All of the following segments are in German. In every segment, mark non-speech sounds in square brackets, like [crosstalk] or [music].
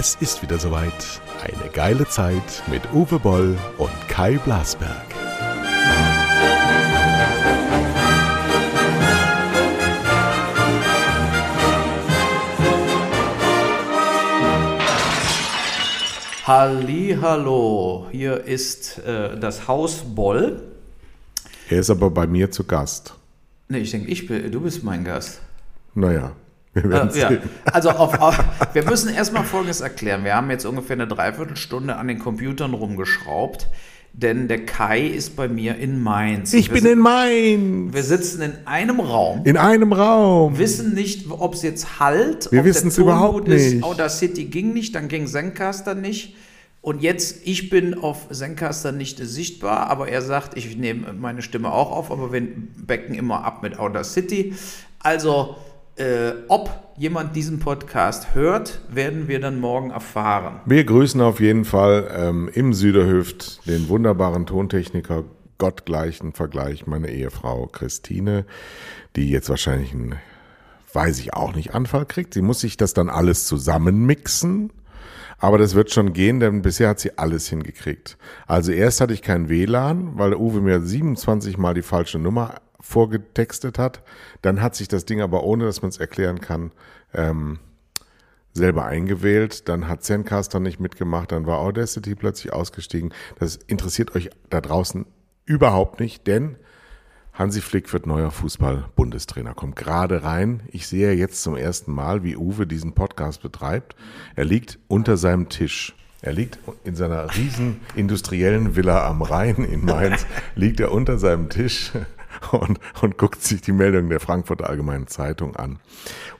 Es ist wieder soweit. Eine geile Zeit mit Uwe Boll und Kai Blasberg. Hallo, hier ist äh, das Haus Boll. Er ist aber bei mir zu Gast. Nee, ich denke, ich bin, du bist mein Gast. Naja, Äh, ja. Also auf, auf, wir müssen erstmal Folgendes erklären. Wir haben jetzt ungefähr eine Dreiviertelstunde an den Computern rumgeschraubt, denn der Kai ist bei mir in Mainz. Ich bin in Mainz. Wir sitzen in einem Raum. In einem Raum. wissen nicht, ob es jetzt halt, Wir wissen's Ton überhaupt ist. nicht. Audacity ging nicht, dann ging Zencaster nicht. Und jetzt, ich bin auf Zencaster nicht sichtbar, aber er sagt, ich nehme meine Stimme auch auf, aber wir becken immer ab mit Audacity. Also, äh, ob jemand diesen Podcast hört, werden wir dann morgen erfahren. Wir grüßen auf jeden Fall ähm, im Süderhöft den wunderbaren Tontechniker, gottgleichen Vergleich, meine Ehefrau Christine, die jetzt wahrscheinlich einen, weiß ich auch nicht, Anfall kriegt. Sie muss sich das dann alles zusammenmixen. Aber das wird schon gehen, denn bisher hat sie alles hingekriegt. Also erst hatte ich kein WLAN, weil der Uwe mir 27 Mal die falsche Nummer vorgetextet hat. Dann hat sich das Ding aber, ohne dass man es erklären kann, ähm, selber eingewählt, dann hat Zencaster nicht mitgemacht, dann war Audacity plötzlich ausgestiegen. Das interessiert euch da draußen überhaupt nicht, denn Hansi Flick wird neuer Fußball-Bundestrainer, kommt gerade rein. Ich sehe jetzt zum ersten Mal, wie Uwe diesen Podcast betreibt. Er liegt unter seinem Tisch. Er liegt in seiner riesen industriellen Villa am Rhein in Mainz, [laughs] liegt er unter seinem Tisch [laughs] und, und guckt sich die Meldung der Frankfurter Allgemeinen Zeitung an.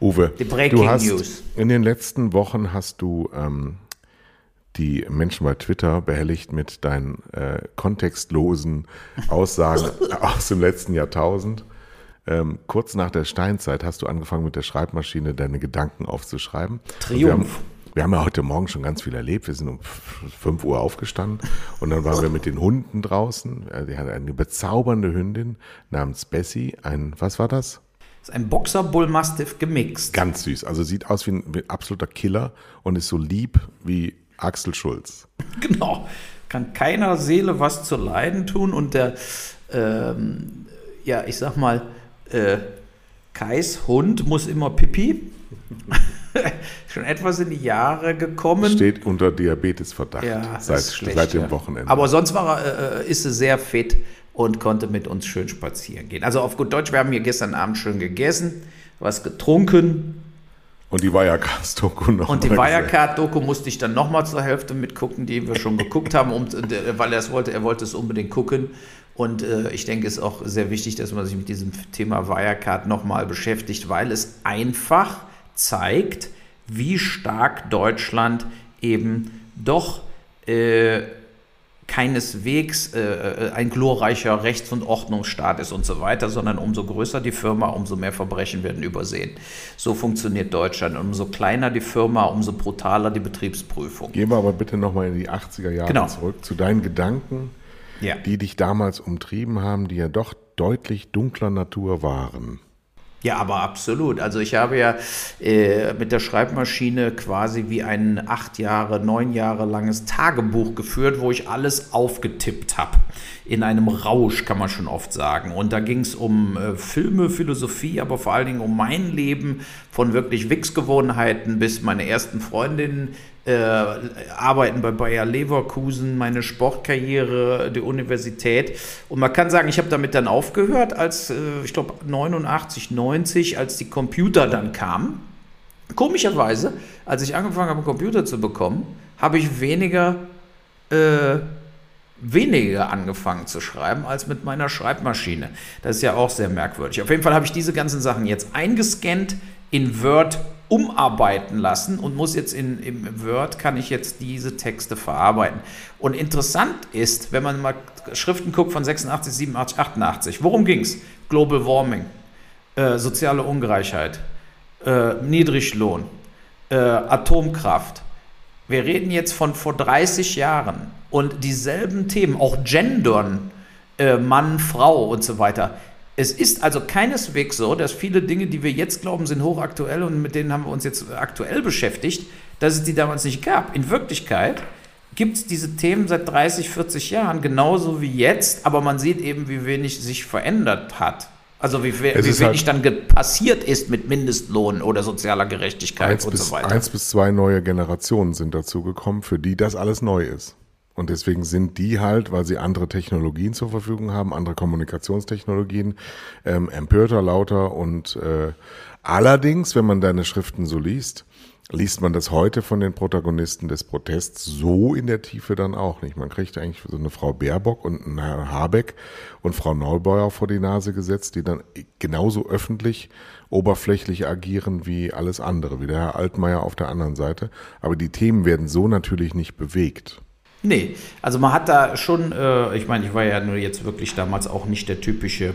Uwe, du hast News. in den letzten Wochen hast du ähm, die Menschen bei Twitter behelligt mit deinen äh, kontextlosen Aussagen [laughs] aus dem letzten Jahrtausend. Ähm, kurz nach der Steinzeit hast du angefangen mit der Schreibmaschine deine Gedanken aufzuschreiben. Triumph. Wir haben ja heute Morgen schon ganz viel erlebt. Wir sind um 5 Uhr aufgestanden und dann waren wir mit den Hunden draußen. Die hatte eine bezaubernde Hündin namens Bessie. Ein, was war das? Das ist ein Boxer Bull Mastiff gemixt. Ganz süß. Also sieht aus wie ein, wie ein absoluter Killer und ist so lieb wie Axel Schulz. [laughs] Genau. Kann keiner Seele was zu leiden tun und der, ähm, ja, ich sag mal, äh, Kais Hund muss immer pipi. [laughs] [laughs] Schon etwas in die Jahre gekommen. Steht unter Diabetesverdacht ja, seit, schlecht, seit dem ja. Wochenende. Aber sonst war er, äh, ist er sehr fit und konnte mit uns schön spazieren gehen. Also auf gut Deutsch, wir haben hier gestern Abend schön gegessen, was getrunken und die Wirecast-Doku noch. Und die. Wirecard-Doku musste ich dann nochmal zur Hälfte mitgucken, die wir schon geguckt haben, um, weil er es wollte, er wollte es unbedingt gucken. Und äh, ich denke, es ist auch sehr wichtig, dass man sich mit diesem Thema Wirecard nochmal beschäftigt, weil es einfach zeigt, wie stark Deutschland eben doch äh, keineswegs äh, ein glorreicher Rechts- und Ordnungsstaat ist und so weiter, sondern umso größer die Firma, umso mehr Verbrechen werden übersehen. So funktioniert Deutschland. Umso kleiner die Firma, umso brutaler die Betriebsprüfung. Gehen wir aber bitte nochmal in die 80er Jahre Genau. zurück zu deinen Gedanken, Ja. die dich damals umtrieben haben, die ja doch deutlich dunkler Natur waren. Ja, aber absolut. Also ich habe ja äh, mit der Schreibmaschine quasi wie ein acht Jahre, neun Jahre langes Tagebuch geführt, wo ich alles aufgetippt habe. In einem Rausch, kann man schon oft sagen. Und da ging es um äh, Filme, Philosophie, aber vor allen Dingen um mein Leben, von wirklich Wichsgewohnheiten bis meine ersten Freundinnen, äh, Arbeiten bei Bayer Leverkusen, meine Sportkarriere, die Universität. Und man kann sagen, ich habe damit dann aufgehört, als, äh, ich glaube, 89, 90, als die Computer dann kamen. Komischerweise, als ich angefangen habe, einen Computer zu bekommen, habe ich weniger, äh, weniger angefangen zu schreiben als mit meiner Schreibmaschine. Das ist ja auch sehr merkwürdig. Auf jeden Fall habe ich diese ganzen Sachen jetzt eingescannt, in Word umarbeiten lassen und muss jetzt in, im Word kann ich jetzt diese Texte verarbeiten. Und interessant ist, wenn man mal Schriften guckt von 86, 87, 88, worum ging es? Global Warming, äh, soziale Ungleichheit, äh, Niedriglohn, äh, Atomkraft. Wir reden jetzt von vor 30 Jahren und dieselben Themen, auch Gendern, äh, Mann, Frau und so weiter. Es ist also keineswegs so, dass viele Dinge, die wir jetzt glauben, sind hochaktuell und mit denen haben wir uns jetzt aktuell beschäftigt, dass es die damals nicht gab. In Wirklichkeit gibt es diese Themen seit 30, 40 Jahren, genauso wie jetzt, aber man sieht eben, wie wenig sich verändert hat. Also wie, wie wenig halt dann passiert ist mit Mindestlohn oder sozialer Gerechtigkeit und bis, so weiter. Eins bis zwei neue Generationen sind dazu gekommen, für die das alles neu ist. Und deswegen sind die halt, weil sie andere Technologien zur Verfügung haben, andere Kommunikationstechnologien, ähm, empörter, lauter und äh, allerdings, wenn man deine Schriften so liest, liest man das heute von den Protagonisten des Protests so in der Tiefe dann auch nicht. Man kriegt eigentlich so eine Frau Baerbock und einen Herrn Habeck und Frau Neubauer vor die Nase gesetzt, die dann genauso öffentlich oberflächlich agieren wie alles andere, wie der Herr Altmaier auf der anderen Seite. Aber die Themen werden so natürlich nicht bewegt. Nee, also man hat da schon, äh, ich meine, ich war ja nur jetzt wirklich damals auch nicht der typische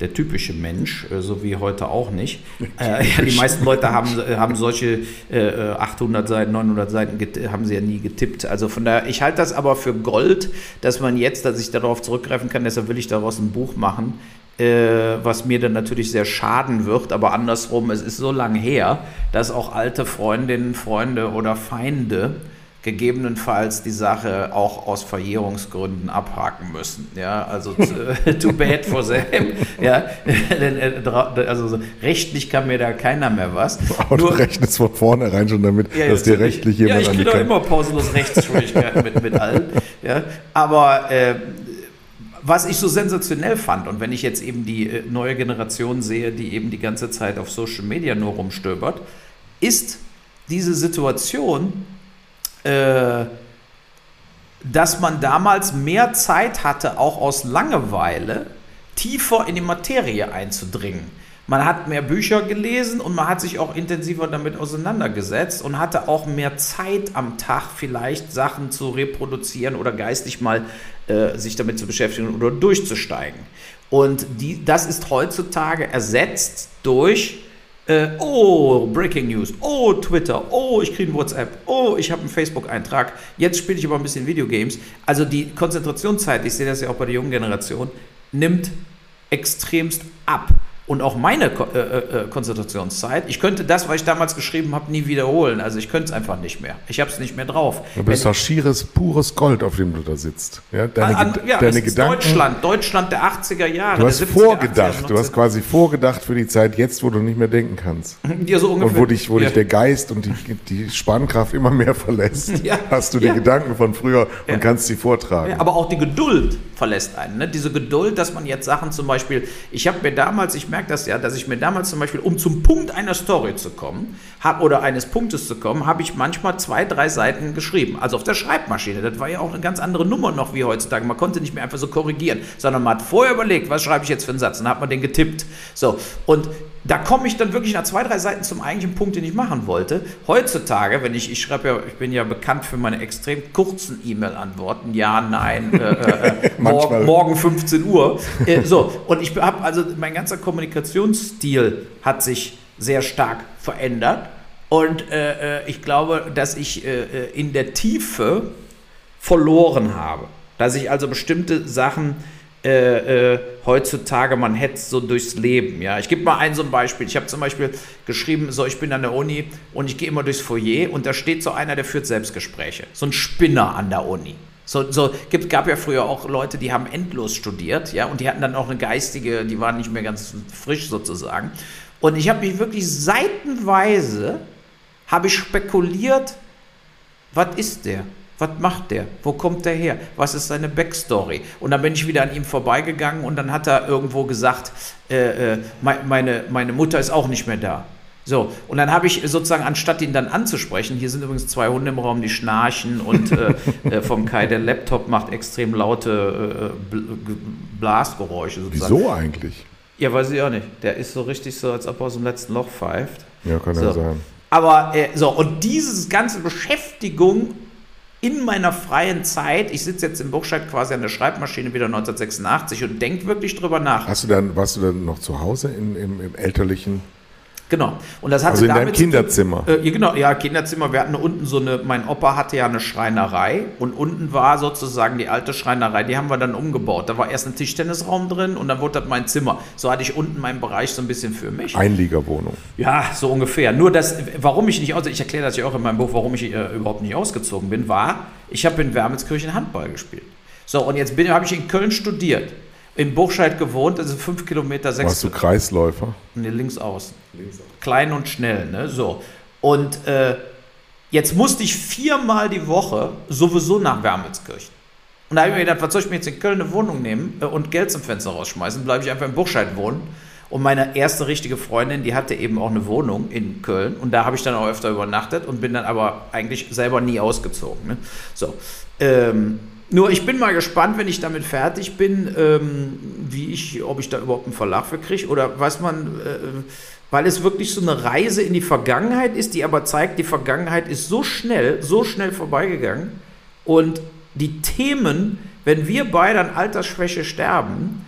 der typische Mensch, äh, so wie heute auch nicht. Äh, ja, die meisten Leute haben, haben solche äh, 800 Seiten, 900 Seiten haben sie ja nie getippt. Also von daher, ich halte das aber für Gold, dass man jetzt, dass ich darauf zurückgreifen kann, deshalb will ich daraus ein Buch machen, äh, was mir dann natürlich sehr schaden wird, aber andersrum, es ist so lange her, dass auch alte Freundinnen, Freunde oder Feinde gegebenenfalls die Sache auch aus Verjährungsgründen abhaken müssen. Ja, also [laughs] too bad for them. Ja, [laughs] äh, also rechtlich kann mir da keiner mehr was. [laughs] Aber Nur, du rechnest von vornherein schon damit, ja, dass dir rechtlich jemand Ja, ich kriege doch immer pausenlos Rechtsschwierigkeiten mit, mit allen. Ja, aber äh, was ich so sensationell fand, und wenn ich jetzt eben die äh, neue Generation sehe, die eben die ganze Zeit auf Social Media nur rumstöbert, ist diese Situation, äh, dass man damals mehr Zeit hatte, auch aus Langeweile, tiefer in die Materie einzudringen. Man hat mehr Bücher gelesen und man hat sich auch intensiver damit auseinandergesetzt und hatte auch mehr Zeit am Tag, vielleicht Sachen zu reproduzieren oder geistig mal äh, sich damit zu beschäftigen oder durchzusteigen. Und die, das ist heutzutage ersetzt durch äh, oh, Breaking News. Oh, Twitter. Oh, ich kriege ein WhatsApp. Oh, ich habe einen Facebook-Eintrag. Jetzt spiele ich aber ein bisschen Videogames. Also die Konzentrationszeit, ich sehe das ja auch bei der jungen Generation, nimmt extremst ab und auch meine äh, äh, äh, Konzentrationszeit. Ich könnte das, was ich damals geschrieben habe, nie wiederholen. Also ich könnte es einfach nicht mehr. Ich habe es nicht mehr drauf. Du bist doch schieres, pures Gold, auf dem du da sitzt. Ja, deine, an, ja, deine Gedanken. Deutschland, Deutschland der 80er Jahre. Du hast vorgedacht, 80er, du hast quasi vorgedacht für die Zeit jetzt, wo du nicht mehr denken kannst. [laughs] Ja, so ungefähr. Und wo dich, wo ja. dich der Geist und die, die Spannkraft immer mehr verlässt, [laughs] ja. hast du die Gedanken von früher und kannst sie vortragen. aber auch die Geduld verlässt einen. Ne? Diese Geduld, dass man jetzt Sachen zum Beispiel, ich habe mir damals, ich merke das ja, dass ich mir damals zum Beispiel, um zum Punkt einer Story zu kommen, hab, oder eines Punktes zu kommen, habe ich manchmal zwei, drei Seiten geschrieben. Also auf der Schreibmaschine. Das war ja auch eine ganz andere Nummer noch wie heutzutage. Man konnte nicht mehr einfach so korrigieren, sondern man hat vorher überlegt, was schreibe ich jetzt für einen Satz. Und dann hat man den getippt. So. Und da komme ich dann wirklich nach zwei, drei Seiten zum eigentlichen Punkt, den ich machen wollte. Heutzutage, wenn ich, ich schreibe ja, ich bin ja bekannt für meine extrem kurzen E-Mail-Antworten, ja, nein, äh, äh, äh [laughs] morgen, morgen, 15 Uhr. Äh, so, und ich habe also, mein ganzer Kommunikationsstil hat sich sehr stark verändert. Und äh, äh, ich glaube, dass ich in der Tiefe verloren habe. Dass ich also bestimmte Sachen äh, äh, heutzutage, man hetzt so durchs Leben. Ja? Ich gebe mal ein so ein Beispiel. Ich habe zum Beispiel geschrieben, so ich bin an der Uni und ich gehe immer durchs Foyer und da steht so einer, der führt Selbstgespräche. So ein Spinner an der Uni. So, so gibt, gab ja früher auch Leute, die haben endlos studiert, ja, und die hatten dann auch eine geistige, die waren nicht mehr ganz frisch sozusagen. Und ich habe mich wirklich seitenweise, habe ich spekuliert, was ist der? Was macht der? Wo kommt der her? Was ist seine Backstory? Und dann bin ich wieder an ihm vorbeigegangen und dann hat er irgendwo gesagt, äh, äh, meine, meine Mutter ist auch nicht mehr da. So, und dann habe ich sozusagen, anstatt ihn dann anzusprechen, hier sind übrigens zwei Hunde im Raum, die schnarchen und äh, [laughs] äh vom Kai, der Laptop macht extrem laute äh, Blasgeräusche sozusagen. Wieso eigentlich? Ja, weiß ich auch nicht. Der ist so richtig so, als ob er aus dem letzten Loch pfeift. Ja, kann so. ja sein. Aber äh, so, und diese ganze Beschäftigung in meiner freien Zeit, ich sitze jetzt in Burscheid quasi an der Schreibmaschine wieder 1986 und denke wirklich drüber nach. Hast du dann, warst du dann noch zu Hause in, im, im elterlichen Genau. Und das hatte Also in deinem Kinderzimmer. Äh, ja, genau, ja, Kinderzimmer. Wir hatten unten so eine, mein Opa hatte ja eine Schreinerei und unten war sozusagen die alte Schreinerei, die haben wir dann umgebaut. Da war erst ein Tischtennisraum drin und dann wurde das mein Zimmer. So hatte ich unten meinen Bereich so ein bisschen für mich. Einliegerwohnung. Ja, so ungefähr. Nur das, warum ich nicht aus, ich erkläre das ja auch in meinem Buch, warum ich äh, überhaupt nicht ausgezogen bin, war, ich habe in Wermelskirchen Handball gespielt. So, und jetzt bin- habe ich in Köln studiert. In Buchscheid gewohnt, das sind fünf Kilometer, sechs Warst du Kreisläufer? Nee, links außen. Klein und schnell, ne? So. Und äh, jetzt musste ich viermal die Woche sowieso nach Wermelskirchen. Und da habe ich mir gedacht, was soll ich mir jetzt in Köln eine Wohnung nehmen äh, und Geld zum Fenster rausschmeißen? Bleibe ich einfach in Buchscheid wohnen. Und meine erste richtige Freundin, die hatte eben auch eine Wohnung in Köln. Und da habe ich dann auch öfter übernachtet und bin dann aber eigentlich selber nie ausgezogen. Ne? So. Ähm, nur ich bin mal gespannt, wenn ich damit fertig bin, ähm, wie ich, ob ich da überhaupt einen Verlag für kriege oder was man, äh, weil es wirklich so eine Reise in die Vergangenheit ist, die aber zeigt, die Vergangenheit ist so schnell, so schnell vorbeigegangen. Und die Themen, wenn wir beide an Altersschwäche sterben,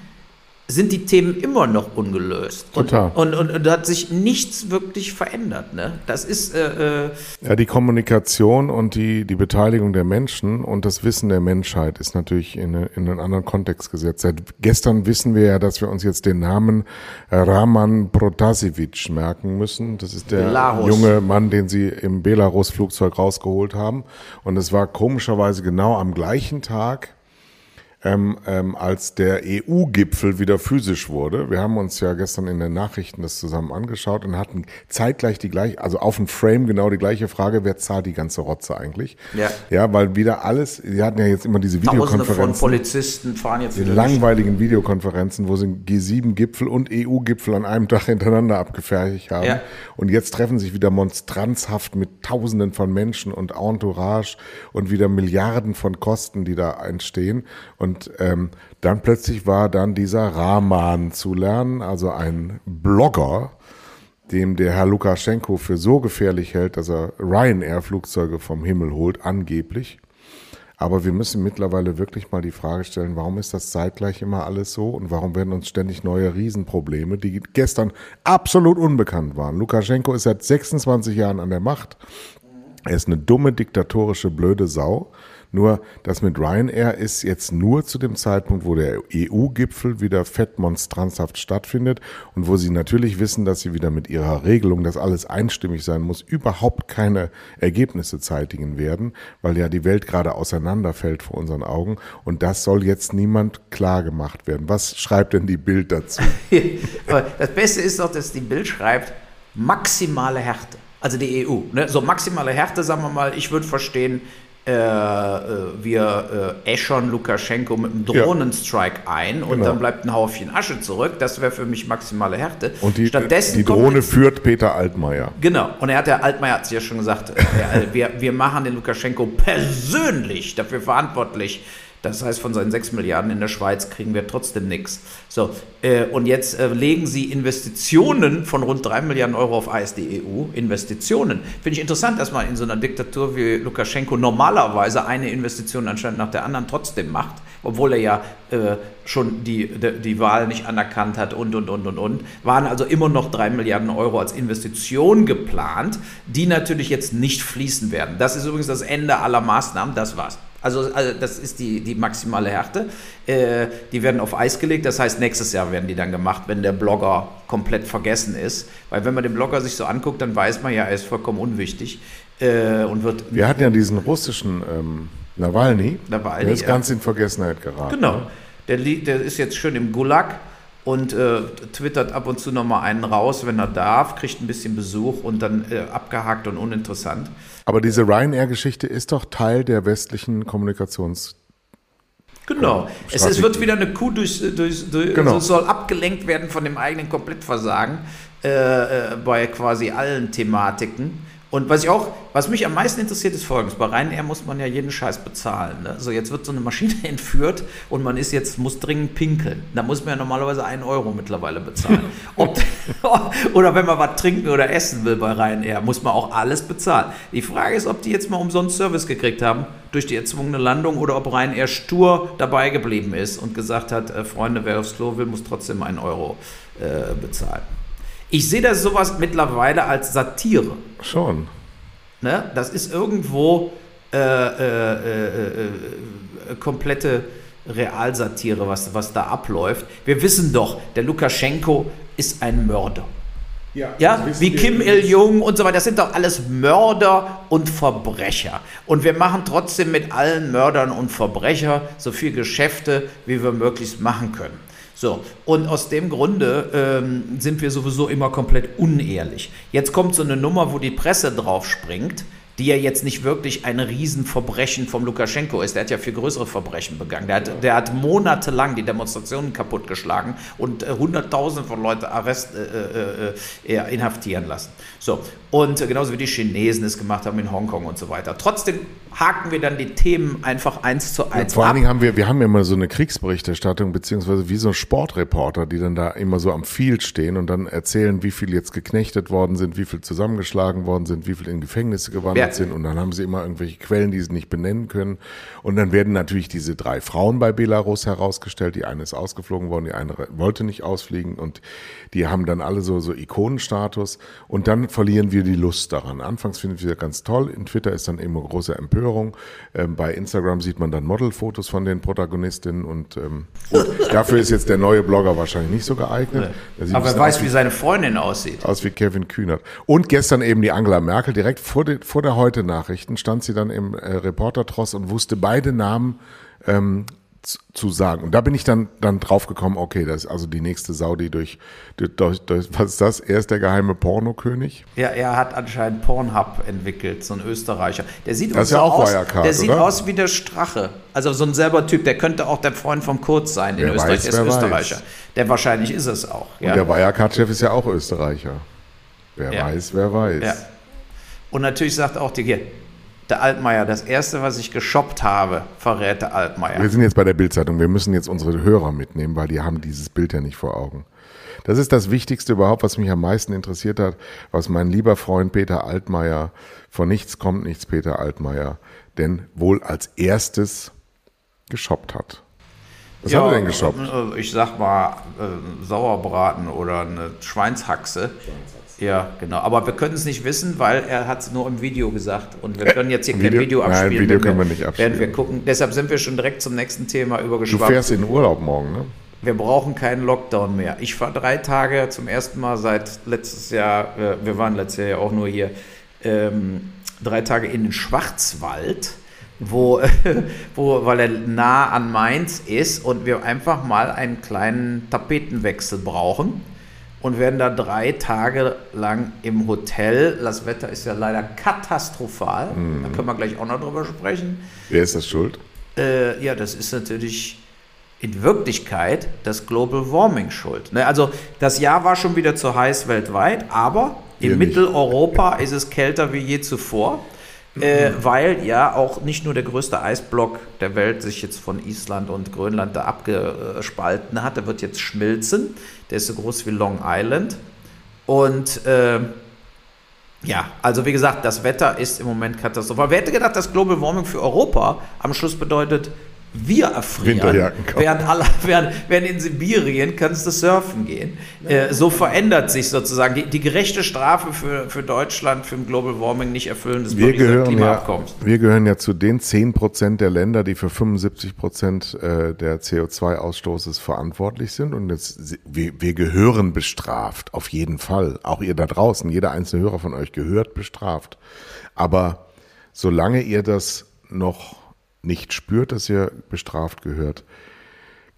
sind die Themen immer noch ungelöst. Total. Und, und, und, da hat sich nichts wirklich verändert. Ne? Das ist, äh, äh, Ja, die Kommunikation und die, die Beteiligung der Menschen und das Wissen der Menschheit ist natürlich in, in einen anderen Kontext gesetzt. Seit gestern wissen wir ja, dass wir uns jetzt den Namen Raman Protasevich merken müssen. Das ist der Belarus. junge Mann, den sie im Belarus-Flugzeug rausgeholt haben. Und es war komischerweise genau am gleichen Tag, ähm, ähm, als der EU-Gipfel wieder physisch wurde. Wir haben uns ja gestern in den Nachrichten das zusammen angeschaut und hatten zeitgleich die gleiche, also auf dem Frame genau die gleiche Frage, wer zahlt die ganze Rotze eigentlich? Ja. Ja, weil wieder alles, wir hatten ja jetzt immer diese Tausende von Videokonferenzen. Polizisten fahren jetzt Die wieder langweiligen Videokonferenzen, wo sie G7-Gipfel und EU-Gipfel an einem Tag hintereinander abgefertigt haben. Ja. Und jetzt treffen sich wieder monstranzhaft mit Tausenden von Menschen und Entourage und wieder Milliarden von Kosten, die da entstehen. Und ähm, dann plötzlich war dann dieser Rahman zu lernen, also ein Blogger, dem der Herr Lukaschenko für so gefährlich hält, dass er Ryanair-Flugzeuge vom Himmel holt, angeblich. Aber wir müssen mittlerweile wirklich mal die Frage stellen, warum ist das zeitgleich immer alles so und warum werden uns ständig neue Riesenprobleme, die gestern absolut unbekannt waren. Lukaschenko ist seit 26 Jahren an der Macht. Er ist eine dumme, diktatorische, blöde Sau. Nur das mit Ryanair ist jetzt nur zu dem Zeitpunkt, wo der EU-Gipfel wieder fettmonstranzhaft stattfindet und wo sie natürlich wissen, dass sie wieder mit ihrer Regelung, dass alles einstimmig sein muss, überhaupt keine Ergebnisse zeitigen werden, weil ja die Welt gerade auseinanderfällt vor unseren Augen und das soll jetzt niemand klar gemacht werden. Was schreibt denn die Bild dazu? [laughs] Das Beste ist doch, dass die Bild schreibt, maximale Härte. Also die EU. Ne? So maximale Härte, sagen wir mal, ich würde verstehen, äh, äh, wir äh, äschern Lukaschenko mit einem Ja. Drohnenstrike ein und Genau. dann bleibt ein Haufen Asche zurück. Das wäre für mich maximale Härte. Und die, Stattdessen die Drohne führt Peter Altmaier. Genau, und er hat ja, Altmaier hat es ja schon gesagt, äh, wir, wir machen den Lukaschenko persönlich dafür verantwortlich. Das heißt, von seinen 6 Milliarden in der Schweiz kriegen wir trotzdem nichts. So, äh, und jetzt äh, legen sie Investitionen von rund 3 Milliarden Euro auf Eis, EU. Investitionen. Finde ich interessant, dass man in so einer Diktatur wie Lukaschenko normalerweise eine Investition anscheinend nach der anderen trotzdem macht, obwohl er ja äh, schon die, die, die Wahl nicht anerkannt hat und, und, und, und, und. Waren also immer noch 3 Milliarden Euro als Investition geplant, die natürlich jetzt nicht fließen werden. Das ist übrigens das Ende aller Maßnahmen, das war's. Also, also das ist die, die maximale Härte. Äh, die werden auf Eis gelegt, das heißt, nächstes Jahr werden die dann gemacht, wenn der Blogger komplett vergessen ist. Weil wenn man den Blogger sich so anguckt, dann weiß man ja, er ist vollkommen unwichtig äh, und wird Wir hatten ja diesen russischen ähm, Nawalny. Nawalny, der ist ja. ganz in Vergessenheit geraten. Genau. Der, li- der ist jetzt schön im Gulag und äh, twittert ab und zu nochmal einen raus, wenn er darf, kriegt ein bisschen Besuch und dann äh, abgehakt und uninteressant. Aber diese Ryanair-Geschichte ist doch Teil der westlichen Kommunikations. Genau. Es, es wird wieder eine Kuh durch, durch, durch Genau. also soll abgelenkt werden von dem eigenen Komplettversagen äh, äh, bei quasi allen Thematiken. Und was ich auch, was mich am meisten interessiert, ist folgendes. Bei Ryanair muss man ja jeden Scheiß bezahlen. Ne? So, jetzt wird so eine Maschine [laughs] entführt und man ist jetzt, muss dringend pinkeln. Da muss man ja normalerweise einen Euro mittlerweile bezahlen. [laughs] Ob, [laughs] oder wenn man was trinken oder essen will bei Ryanair, muss man auch alles bezahlen. Die Frage ist, ob die jetzt mal umsonst Service gekriegt haben durch die erzwungene Landung oder ob Ryanair stur dabei geblieben ist und gesagt hat, äh, Freunde, wer aufs Klo will, muss trotzdem einen Euro äh, bezahlen. Ich sehe das sowas mittlerweile als Satire. Schon. Ne? Das ist irgendwo äh, äh, äh, äh komplette Realsatire, was, was da abläuft. Wir wissen doch, der Lukaschenko ist ein Mörder. Ja, ja wie Kim Il-jung und so weiter. Das sind doch alles Mörder und Verbrecher. Und wir machen trotzdem mit allen Mördern und Verbrechern so viel Geschäfte, wie wir möglichst machen können. So, und aus dem Grunde ähm, sind wir sowieso immer komplett unehrlich. Jetzt kommt so eine Nummer, wo die Presse drauf springt die ja jetzt nicht wirklich ein Riesenverbrechen vom Lukaschenko ist. Der hat ja viel größere Verbrechen begangen. Der hat, der hat monatelang die Demonstrationen kaputtgeschlagen und äh, Hunderttausende von Leuten arrest, äh, äh, äh inhaftieren lassen. So, und genauso wie die Chinesen es gemacht haben in Hongkong und so weiter. Trotzdem haken wir dann die Themen einfach eins zu eins ja, Vor allen Dingen haben wir, wir haben ja immer so eine Kriegsberichterstattung, beziehungsweise wie so Sportreporter, die dann da immer so am Field stehen und dann erzählen, wie viel jetzt geknechtet worden sind, wie viel zusammengeschlagen worden sind, wie viel in Gefängnisse gewandert ja. Sind und dann haben sie immer irgendwelche Quellen, die sie nicht benennen können. Und dann werden natürlich diese drei Frauen bei Belarus herausgestellt. Die eine ist ausgeflogen worden, die eine wollte nicht ausfliegen und die haben dann alle so, so Ikonenstatus und dann verlieren wir die Lust daran. Anfangs finden wir ganz toll. In Twitter ist dann immer große Empörung. Ähm, bei Instagram sieht man dann Modelfotos von den Protagonistinnen und ähm, [laughs] dafür ist jetzt der neue Blogger wahrscheinlich nicht so geeignet. Aber wer weiß, wie seine Freundin aussieht. Aus wie Kevin Kühnert. Und gestern eben die Angela Merkel. Direkt vor, de, vor der Heute-Nachrichten stand sie dann im äh, Reportertross und wusste beide Namen ähm, zu sagen. Und da bin ich dann, dann drauf gekommen, okay, das ist also die nächste Saudi durch, durch, durch, was ist das? Er ist der geheime Pornokönig? Ja, er hat anscheinend Pornhub entwickelt, so ein Österreicher. Der sieht das ist ja auch aus, Wirecard, Der sieht oder? aus wie der Strache. Also so ein selber Typ, der könnte auch der Freund vom Kurz sein in wer Österreich, weiß, der ist Österreicher. Weiß. Der wahrscheinlich ist es auch. Ja. Und der Wirecard-Chef ist ja auch Österreicher. Wer ja. weiß, wer weiß. Ja. Und natürlich sagt auch die, hier, der Altmaier, das erste, was ich geshoppt habe, verrät der Altmaier. Wir sind jetzt bei der Bildzeitung. Wir müssen jetzt unsere Hörer mitnehmen, weil die haben dieses Bild ja nicht vor Augen. Das ist das Wichtigste überhaupt, was mich am meisten interessiert hat, was mein lieber Freund Peter Altmaier, von nichts kommt nichts Peter Altmaier, denn wohl als erstes geshoppt hat. Was ja, hat er denn geshoppt? Äh, ich sag mal äh, Sauerbraten oder eine Schweinshaxe. Schweinshaxe. Ja, genau. Aber wir können es nicht wissen, weil er hat es nur im Video gesagt. Und wir können jetzt hier Video? kein Video abspielen. Nein, Video können wir nicht abspielen. Werden wir gucken. Deshalb sind wir schon direkt zum nächsten Thema übergeschwappt. Du fährst in Urlaub morgen, ne? Wir brauchen keinen Lockdown mehr. Ich fahre drei Tage zum ersten Mal seit letztes Jahr, äh, wir waren letztes Jahr ja auch nur hier, ähm, drei Tage in den Schwarzwald, wo, [laughs] wo, weil er nah an Mainz ist und wir einfach mal einen kleinen Tapetenwechsel brauchen und werden da drei Tage lang im Hotel. Das Wetter ist ja leider katastrophal. Mhm. Da können wir gleich auch noch drüber sprechen. Wer ist das schuld? Äh, ja, das ist natürlich in Wirklichkeit das Global Warming schuld. Ne, also das Jahr war schon wieder zu heiß weltweit, aber in Mitteleuropa ist es kälter wie je zuvor. Äh, weil ja auch nicht nur der größte Eisblock der Welt sich jetzt von Island und Grönland da abgespalten hat, der wird jetzt schmilzen. Der ist so groß wie Long Island. Und äh, ja, also wie gesagt, das Wetter ist im Moment katastrophal. Wer hätte gedacht, dass Global Warming für Europa am Schluss bedeutet, wir erfrieren. Während, alle, [laughs] während, während in Sibirien kannst du surfen gehen. Äh, so verändert sich sozusagen die, die gerechte Strafe für, für Deutschland für ein Global Warming nicht erfüllen des wir gehören, ja, wir gehören ja zu den 10 Prozent der Länder, die für 75 Prozent äh, der CO2-Ausstoßes verantwortlich sind. Und jetzt, wir, wir gehören bestraft, auf jeden Fall. Auch ihr da draußen, jeder einzelne Hörer von euch gehört bestraft. Aber solange ihr das noch nicht spürt, dass ihr bestraft gehört.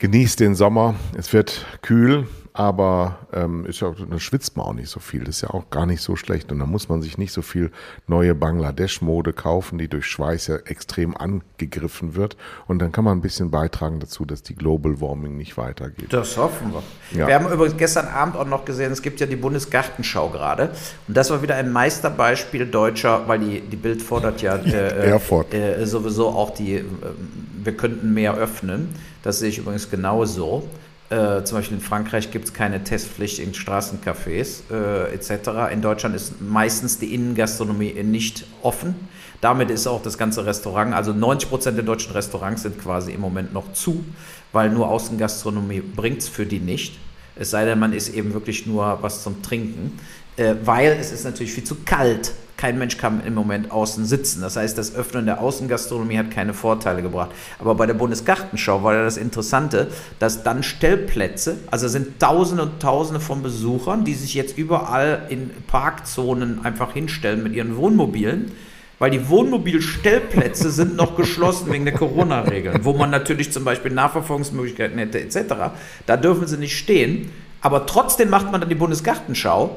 Genießt den Sommer. Es wird kühl, aber ähm, ist ja, dann schwitzt man auch nicht so viel. Das ist ja auch gar nicht so schlecht. Und da muss man sich nicht so viel neue Bangladesch-Mode kaufen, die durch Schweiß ja extrem angegriffen wird. Und dann kann man ein bisschen beitragen dazu, dass die Global Warming nicht weitergeht. Das hoffen wir. Ja. Wir haben übrigens gestern Abend auch noch gesehen, es gibt ja die Bundesgartenschau gerade. Und das war wieder ein Meisterbeispiel deutscher, weil die, die Bild fordert ja äh, [laughs] äh, sowieso auch die, äh, wir könnten mehr öffnen. Das sehe ich übrigens genauso. Äh, zum Beispiel in Frankreich gibt es keine Testpflicht in Straßencafés äh, etc. In Deutschland ist meistens die Innengastronomie nicht offen. Damit ist auch das ganze Restaurant, also 90 Prozent der deutschen Restaurants sind quasi im Moment noch zu, weil nur Außengastronomie bringt es für die nicht. Es sei denn, man ist eben wirklich nur was zum Trinken, äh, weil es ist natürlich viel zu kalt. Kein Mensch kann im Moment außen sitzen. Das heißt, das Öffnen der Außengastronomie hat keine Vorteile gebracht. Aber bei der Bundesgartenschau war ja das Interessante, dass dann Stellplätze, also sind Tausende und Tausende von Besuchern, die sich jetzt überall in Parkzonen einfach hinstellen mit ihren Wohnmobilen weil die Wohnmobilstellplätze sind noch geschlossen wegen der Corona-Regeln, wo man natürlich zum Beispiel Nachverfolgungsmöglichkeiten hätte etc. Da dürfen sie nicht stehen, aber trotzdem macht man dann die Bundesgartenschau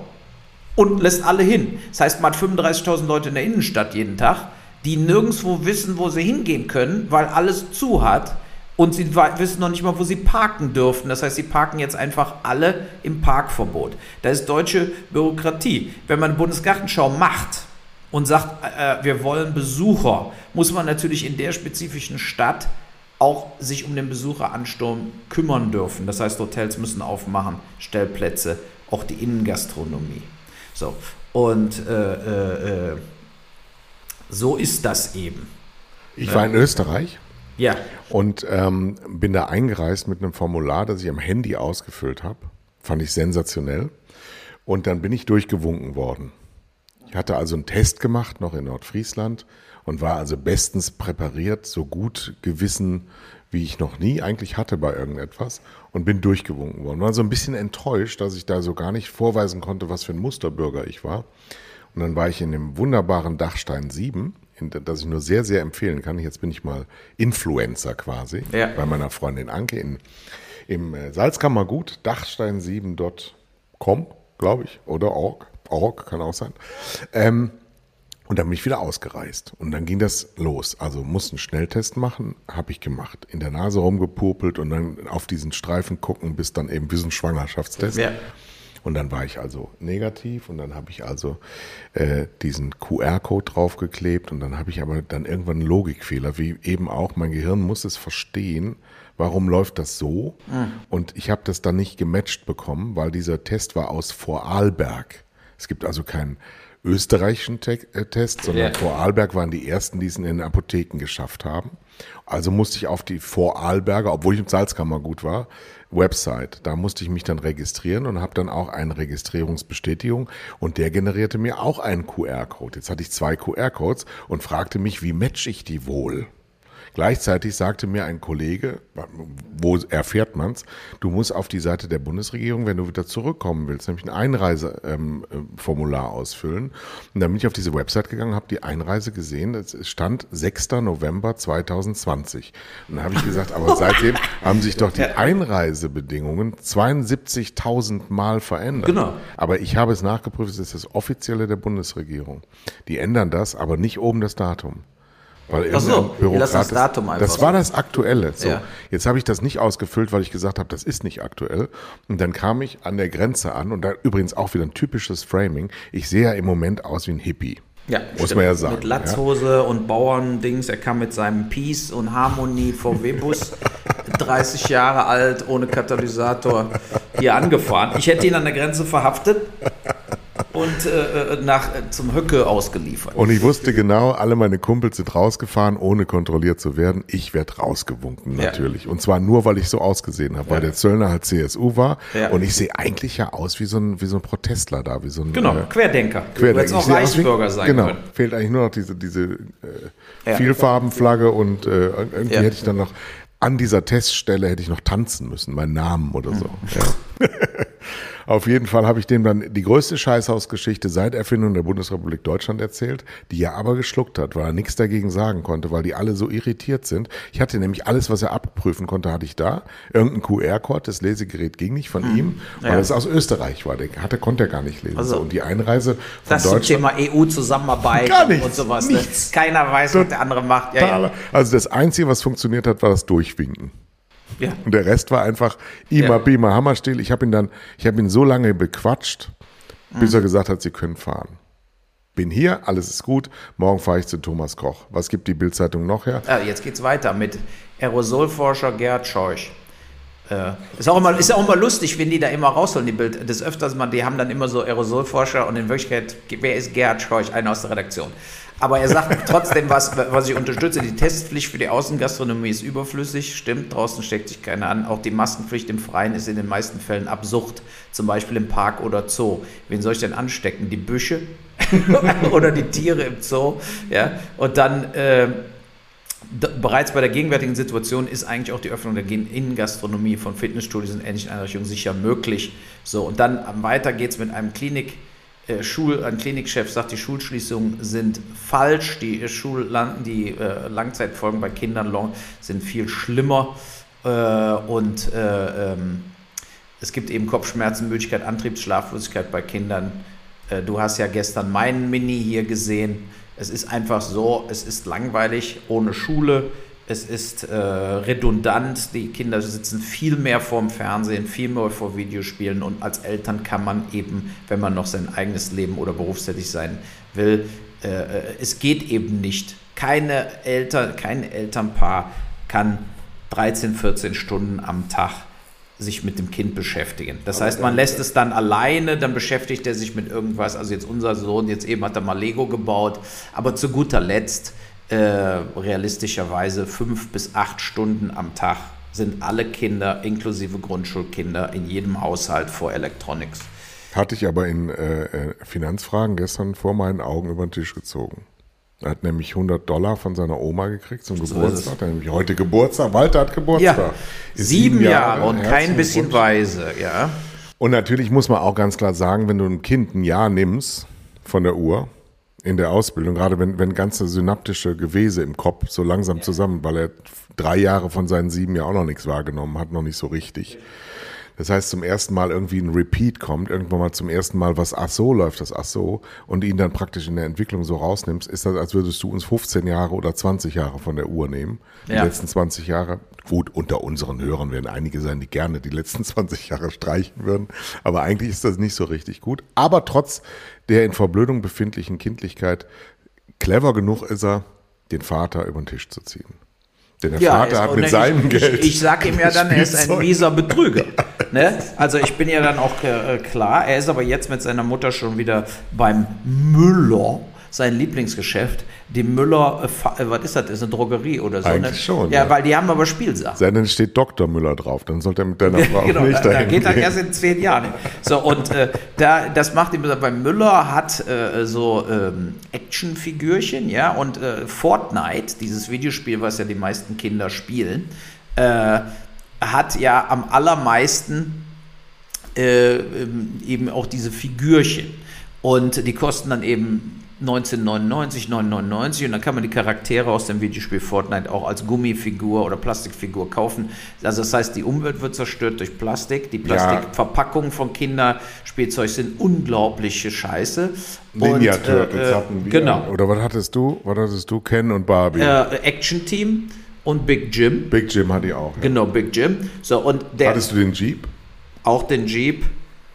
und lässt alle hin. Das heißt, man hat 35.000 Leute in der Innenstadt jeden Tag, die nirgendwo wissen, wo sie hingehen können, weil alles zu hat. Und sie wissen noch nicht mal, wo sie parken dürfen. Das heißt, sie parken jetzt einfach alle im Parkverbot. Das ist deutsche Bürokratie. Wenn man Bundesgartenschau macht, und sagt, äh, äh, wir wollen Besucher, muss man natürlich in der spezifischen Stadt auch sich um den Besucheransturm kümmern dürfen. Das heißt, Hotels müssen aufmachen, Stellplätze, auch die Innengastronomie. So, und äh, äh, äh so ist das eben. Ich war in Österreich. Ja. Und ähm, bin da eingereist mit einem Formular, das ich am Handy ausgefüllt habe. Fand ich sensationell. Und dann bin ich durchgewunken worden. Ich hatte also einen Test gemacht, noch in Nordfriesland, und war also bestens präpariert, so gut gewissen, wie ich noch nie eigentlich hatte bei irgendetwas und bin durchgewunken worden. War so ein bisschen enttäuscht, dass ich da so gar nicht vorweisen konnte, was für ein Musterbürger ich war. Und dann war ich in dem wunderbaren Dachstein 7, das ich nur sehr, sehr empfehlen kann. Jetzt bin ich mal Influencer quasi ja. bei meiner Freundin Anke in, im äh, Salzkammergut, dachstein7.com, glaube ich, oder org. Org, kann auch sein. Ähm, und dann bin ich wieder ausgereist. Und dann ging das los. Also mussten Schnelltest machen, habe ich gemacht. In der Nase rumgepopelt und dann auf diesen Streifen gucken, bis dann eben wie so ein Schwangerschaftstest. Ja. Und dann war ich also negativ und dann habe ich also äh, diesen QR-Code draufgeklebt und dann habe ich aber dann irgendwann einen Logikfehler, wie eben auch mein Gehirn muss es verstehen, warum läuft das so? Mhm. Und ich habe das dann nicht gematcht bekommen, weil dieser Test war aus Vorarlberg. Es gibt also keinen österreichischen Te äh, Test, sondern ja. Vorarlberg waren die ersten, die es in den Apotheken geschafft haben. Also musste ich auf die Vorarlberger, obwohl ich im Salzkammergut war, Website. Da musste ich mich dann registrieren und habe dann auch eine Registrierungsbestätigung und der generierte mir auch einen QR-Code. Jetzt hatte ich zwei QR-Codes und fragte mich, wie match ich die wohl? Gleichzeitig sagte mir ein Kollege, wo erfährt es, du musst auf die Seite der Bundesregierung, wenn du wieder zurückkommen willst, nämlich ein Einreiseformular ähm, ausfüllen. Und dann bin ich auf diese Website gegangen, habe die Einreise gesehen. Es stand 6. November 2020. Und dann habe ich gesagt, aber seitdem haben sich doch die Einreisebedingungen 72.000 Mal verändert. Genau. Aber ich habe es nachgeprüft, es ist das offizielle der Bundesregierung. Die ändern das, aber nicht oben das Datum. Weil Ach so, lass das Datum einfach. Das war das Aktuelle. So, ja. Jetzt habe ich das nicht ausgefüllt, weil ich gesagt habe, das ist nicht aktuell. Und dann kam ich an der Grenze an und da übrigens auch wieder ein typisches Framing. Ich sehe ja im Moment aus wie ein Hippie. Ja, muss stimmt. man ja sagen. Mit Latzhose ja. und Bauerndings. Er kam mit seinem Peace und Harmonie VW-Bus, [laughs] 30 Jahre alt, ohne Katalysator, hier angefahren. Ich hätte ihn an der Grenze verhaftet und äh, äh, nach, äh, zum Höcke ausgeliefert. Und ich wusste genau, alle meine Kumpels sind rausgefahren, ohne kontrolliert zu werden. Ich werde rausgewunken natürlich. Ja. Und zwar nur, weil ich so ausgesehen habe, weil ja. der Zöllner halt CSU war. Ja. Und ich sehe eigentlich ja aus wie so ein, wie so ein Protestler da, wie so ein genau, äh, Querdenker. Querdenker. Du auch Reichsbürger sein Genau, können. fehlt eigentlich nur noch diese, diese äh, Vielfarbenflagge und äh, irgendwie hätte ich dann noch an dieser Teststelle hätte ich noch tanzen müssen, meinen Namen oder so. Mhm. [laughs] Auf jeden Fall habe ich dem dann die größte Scheißhausgeschichte seit Erfindung der Bundesrepublik Deutschland erzählt, die er aber geschluckt hat, weil er nichts dagegen sagen konnte, weil die alle so irritiert sind. Ich hatte nämlich alles, was er abprüfen konnte, hatte ich da. Irgendein QR-Code, das Lesegerät ging nicht von mhm. ihm, weil ja. es aus Österreich war. Der hatte, konnte er gar nicht lesen. Also, und die Einreise von das Deutschland. Das Thema EU-Zusammenarbeit und sowas. Ne? Nichts. Keiner weiß, was der andere macht. Ja, ja. Also das Einzige, was funktioniert hat, war das Durchwinken. Ja. Und der Rest war einfach Ima, ja. Bima, Hammerstill. Ich habe ihn dann, ich habe ihn so lange bequatscht, bis mhm. er gesagt hat, sie können fahren. Bin hier, alles ist gut. Morgen fahre ich zu Thomas Koch. Was gibt die Bildzeitung noch her? Ja, jetzt geht's weiter mit Aerosolforscher Gerd Scheuch. Äh, ist, auch immer, ist auch immer lustig, wenn die da immer rausholen, die Bild. Des Öfters mal, die haben dann immer so Aerosolforscher und in Wirklichkeit, wer ist Gerhard Scheuch, einer aus der Redaktion. Aber er sagt [laughs] trotzdem was, was ich unterstütze. Die Testpflicht für die Außengastronomie ist überflüssig. Stimmt, draußen steckt sich keiner an. Auch die Maskenpflicht im Freien ist in den meisten Fällen absurd. Zum Beispiel im Park oder Zoo. Wen soll ich denn anstecken? Die Büsche [laughs] oder die Tiere im Zoo? Ja? Und dann. Äh, bereits bei der gegenwärtigen Situation ist eigentlich auch die Öffnung der Innengastronomie von Fitnessstudios und ähnlichen Einrichtungen sicher möglich. So, und dann weiter geht es mit einem Klinik. Äh, Schul, ein Klinikchef sagt, die Schulschließungen sind falsch, die, Schul die äh, Langzeitfolgen bei Kindern long, sind viel schlimmer. Äh, und äh, ähm, es gibt eben Kopfschmerzen, Müdigkeit, Antriebsschlaflosigkeit bei Kindern. Äh, du hast ja gestern meinen Mini hier gesehen. Es ist einfach so, es ist langweilig ohne Schule, es ist äh, redundant, die Kinder sitzen viel mehr vorm Fernsehen, viel mehr vor Videospielen und als Eltern kann man eben, wenn man noch sein eigenes Leben oder berufstätig sein will, äh, äh es geht eben nicht. Keine Eltern, kein Elternpaar kann 13, 14 Stunden am Tag sich mit dem Kind beschäftigen. Das Aber heißt, man lässt es dann alleine, dann beschäftigt er sich mit irgendwas. Also jetzt unser Sohn, jetzt eben hat er mal Lego gebaut. Aber zu guter Letzt, äh, realistischerweise fünf bis acht Stunden am Tag sind alle Kinder, inklusive Grundschulkinder, in jedem Haushalt vor Electronics. Hatte ich aber in äh, äh Finanzfragen gestern vor meinen Augen über den Tisch gezogen. Er hat nämlich 100 Dollar von seiner Oma gekriegt zum so Geburtstag. Er hat nämlich heute Geburtstag. Walter hat Geburtstag. Ja, sieben, sieben Jahre, Jahre, und kein bisschen weise, ja. Und natürlich muss man auch ganz klar sagen, wenn du ein Kind ein Jahr nimmst von der Uhr in der Ausbildung, gerade wenn, wenn ganze synaptische Gewese im Kopf so langsam ja. zusammen, weil er drei Jahre von seinen sieben Jahren auch noch nichts wahrgenommen hat, noch nicht so richtig. Das heißt, zum ersten Mal irgendwie ein Repeat kommt, irgendwann mal zum ersten Mal, was ach so läuft, das ach so, und ihn dann praktisch in der Entwicklung so rausnimmst, ist das, als würdest du uns 15 Jahre oder 20 Jahre von der Uhr nehmen. Die ja. letzten 20 Jahre. Gut, unter unseren Hörern werden einige sein, die gerne die letzten [laughs] 20 Jahre streichen würden. Aber eigentlich ist das nicht so richtig gut. Aber trotz der in Verblödung befindlichen Kindlichkeit, clever genug ist er, den Vater über den Tisch zu ziehen. Denn der ja, Vater hat mit seinem ich, Geld. Ich, ich sage ihm ja dann, er ist ein mieser Betrüger. [laughs] ne? Also ich bin ja dann auch äh, klar, er ist aber jetzt mit seiner Mutter schon wieder beim Müller sein Lieblingsgeschäft, die Müller, äh, äh, was ist das, ist eine Drogerie oder so? Eigentlich ne? schon. Ja, ja, weil die haben aber Spielsachen. Denn steht Dr. Müller drauf, dann sollte er mit deiner [laughs] Frau genau, nicht da, dahin da geht er erst in zehn Jahren. So, und äh, da, das macht ihm, bei Müller hat äh, so ähm, Actionfigürchen, ja, und äh, Fortnite, dieses Videospiel, was ja die meisten Kinder spielen, äh, hat ja am allermeisten ähm, eben auch diese Figürchen. Und die kosten dann eben 1999, 999 und dann kann man die Charaktere aus dem Videospiel Fortnite auch als Gummifigur oder Plastikfigur kaufen. Also das heißt, die Umwelt wird zerstört durch Plastik. Die Plastikverpackungen von Kinderspielzeug sind unglaubliche Scheiße. Ninja Turtles äh, hatten wir. Genau. Oder was hattest du? Was hattest du? Ken und Barbie. Äh, Action Team und Big Jim. Big Jim hatte ich auch. Ja. Genau, Big Jim. So, und der, hattest du den Jeep? Auch den Jeep.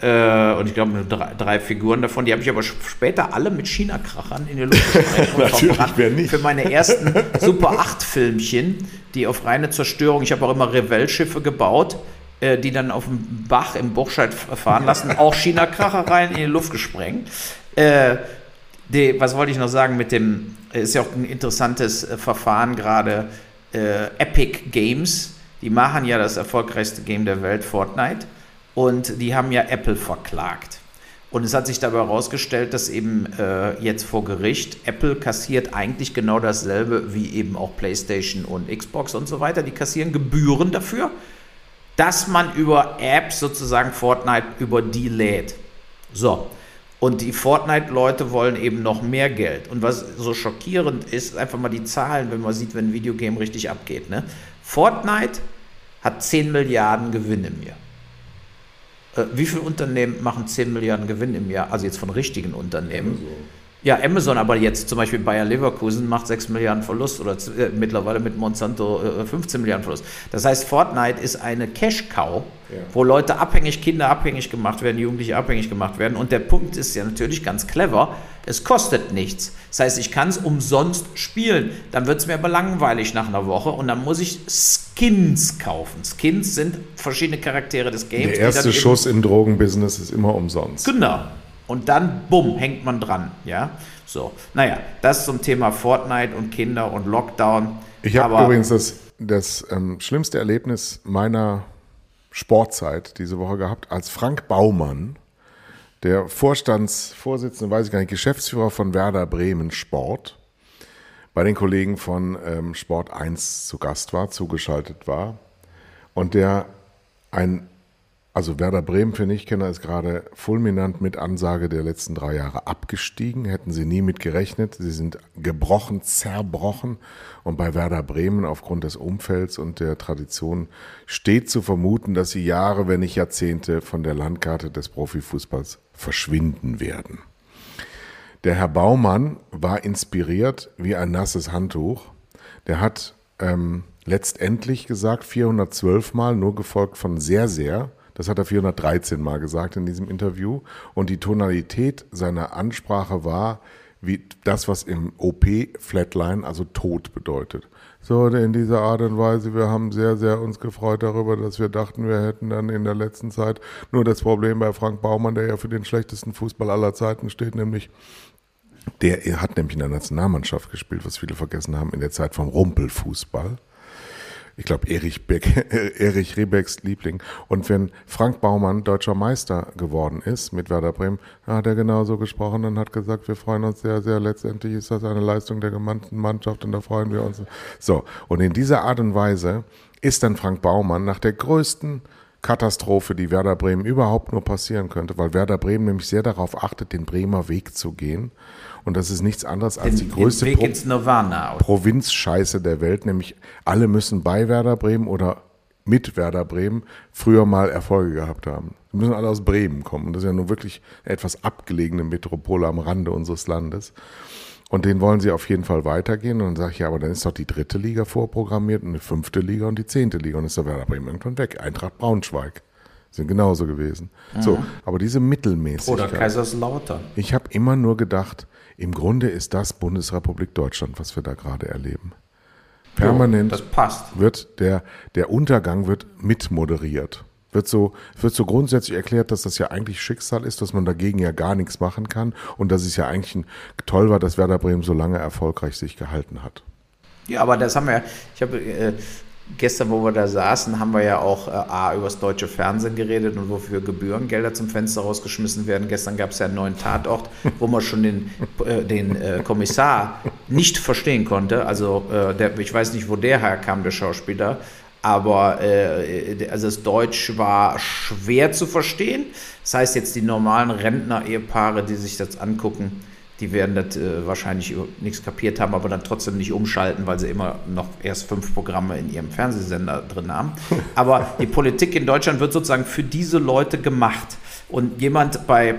Äh, und ich glaube, drei, drei, Figuren davon, die habe ich aber später alle mit China-Krachern in die Luft gesprengt Natürlich, wer nicht. Für meine ersten Super 8-Filmchen, die auf reine Zerstörung, ich habe auch immer Revell-Schiffe gebaut, äh, die dann auf dem Bach im Burscheid fahren lassen, auch China-Kracher rein in die Luft gesprengt. Äh, die, was wollte ich noch sagen mit dem, ist ja auch ein interessantes äh, Verfahren gerade, äh, Epic Games, die machen ja das erfolgreichste Game der Welt, Fortnite und die haben ja Apple verklagt. Und es hat sich dabei herausgestellt, dass eben äh, jetzt vor Gericht Apple kassiert eigentlich genau dasselbe wie eben auch PlayStation und Xbox und so weiter. Die kassieren Gebühren dafür, dass man über Apps sozusagen Fortnite über die lädt. So. Und die Fortnite-Leute wollen eben noch mehr Geld. Und was so schockierend ist, einfach mal die Zahlen, wenn man sieht, wenn ein Videogame richtig abgeht. Ne? Fortnite hat 10 Milliarden Gewinn im. Äh, wie viele Unternehmen machen 10 Milliarden Gewinn im Jahr? Also jetzt von richtigen Unternehmen. Ja, Amazon, aber jetzt zum Beispiel Bayer Leverkusen macht 6 Milliarden Verlust oder äh, mittlerweile mit Monsanto äh, 15 Milliarden Verlust. Das heißt, Fortnite ist eine Cash-Cow, ja. wo Leute abhängig, Kinder abhängig gemacht werden, Jugendliche abhängig gemacht werden. Und der Punkt ist ja natürlich ganz clever, es kostet nichts. Das heißt, ich kann es umsonst spielen. Dann wird es mir aber langweilig nach einer Woche und dann muss ich Skins kaufen. Skins sind verschiedene Charaktere des Games. Der erste Schuss im Drogenbusiness ist immer umsonst. Genau. Und dann, bumm, hängt man dran. Ja, so. Naja, das zum Thema Fortnite und Kinder und Lockdown. Ich habe übrigens das, das ähm, schlimmste Erlebnis meiner Sportzeit diese Woche gehabt, als Frank Baumann, der Vorstandsvorsitzende, weiß ich gar nicht, Geschäftsführer von Werder Bremen Sport, bei den Kollegen von ähm, Sport 1 zu Gast war, zugeschaltet war und der ein also Werder Bremen für Nichtkenner ist gerade fulminant mit Ansage der letzten drei Jahre abgestiegen. Hätten sie nie mit gerechnet. Sie sind gebrochen, zerbrochen. Und bei Werder Bremen aufgrund des Umfelds und der Tradition steht zu vermuten, dass sie Jahre, wenn nicht Jahrzehnte von der Landkarte des Profifußballs verschwinden werden. Der Herr Baumann war inspiriert wie ein nasses Handtuch. Der hat ähm, letztendlich gesagt 412 Mal, nur gefolgt von sehr, sehr das hat er 413 Mal gesagt in diesem Interview. Und die Tonalität seiner Ansprache war wie das, was im OP Flatline, also tot bedeutet. So, in dieser Art und Weise, wir haben sehr, sehr uns gefreut darüber, dass wir dachten, wir hätten dann in der letzten Zeit nur das Problem bei Frank Baumann, der ja für den schlechtesten Fußball aller Zeiten steht, nämlich der hat nämlich in der Nationalmannschaft gespielt, was viele vergessen haben, in der Zeit vom Rumpelfußball ich glaube, Erich, [laughs] Erich Rebecks Liebling. Und wenn Frank Baumann deutscher Meister geworden ist mit Werder Bremen, hat er genauso gesprochen und hat gesagt, wir freuen uns sehr, sehr. Letztendlich ist das eine Leistung der gemannten Mannschaft und da freuen wir uns. So. Und in dieser Art und Weise ist dann Frank Baumann nach der größten Katastrophe, die Werder Bremen überhaupt nur passieren könnte, weil Werder Bremen nämlich sehr darauf achtet, den Bremer Weg zu gehen und das ist nichts anderes als den, die größte Pro Provinzscheiße der Welt, nämlich alle müssen bei Werder Bremen oder mit Werder Bremen früher mal Erfolge gehabt haben. Die müssen alle aus Bremen kommen. Das ist ja nun wirklich etwas abgelegene Metropole am Rande unseres Landes. Und den wollen sie auf jeden Fall weitergehen. Und dann sage ich, ja, aber dann ist doch die dritte Liga vorprogrammiert und die fünfte Liga und die zehnte Liga. Und ist der Werder Bremen irgendwann weg. Eintracht Braunschweig sind genauso gewesen. Mhm. So, aber diese Mittelmäßigkeit. Oder Kaiserslautern. Ich habe immer nur gedacht, im Grunde ist das Bundesrepublik Deutschland, was wir da gerade erleben. Permanent jo, das passt. wird der, der Untergang wird mitmoderiert. Wird so, wird so grundsätzlich erklärt, dass das ja eigentlich Schicksal ist, dass man dagegen ja gar nichts machen kann und dass es ja eigentlich ein, toll war, dass Werder Bremen so lange erfolgreich sich gehalten hat. Ja, aber das haben wir, ich habe äh, gestern, wo wir da saßen, haben wir ja auch äh, A, über das deutsche Fernsehen geredet und wofür Gebührengelder zum Fenster rausgeschmissen werden. Gestern gab es ja einen neuen Tatort, wo man schon den, äh, den äh, Kommissar nicht verstehen konnte. Also äh, der, ich weiß nicht, wo der herkam, der Schauspieler. Aber äh, also das Deutsch war schwer zu verstehen. Das heißt jetzt die normalen Rentner-Ehepaare, die sich das angucken, die werden das äh, wahrscheinlich nichts kapiert haben, aber dann trotzdem nicht umschalten, weil sie immer noch erst fünf Programme in ihrem Fernsehsender drin haben. Aber die Politik in Deutschland wird sozusagen für diese Leute gemacht. Und jemand bei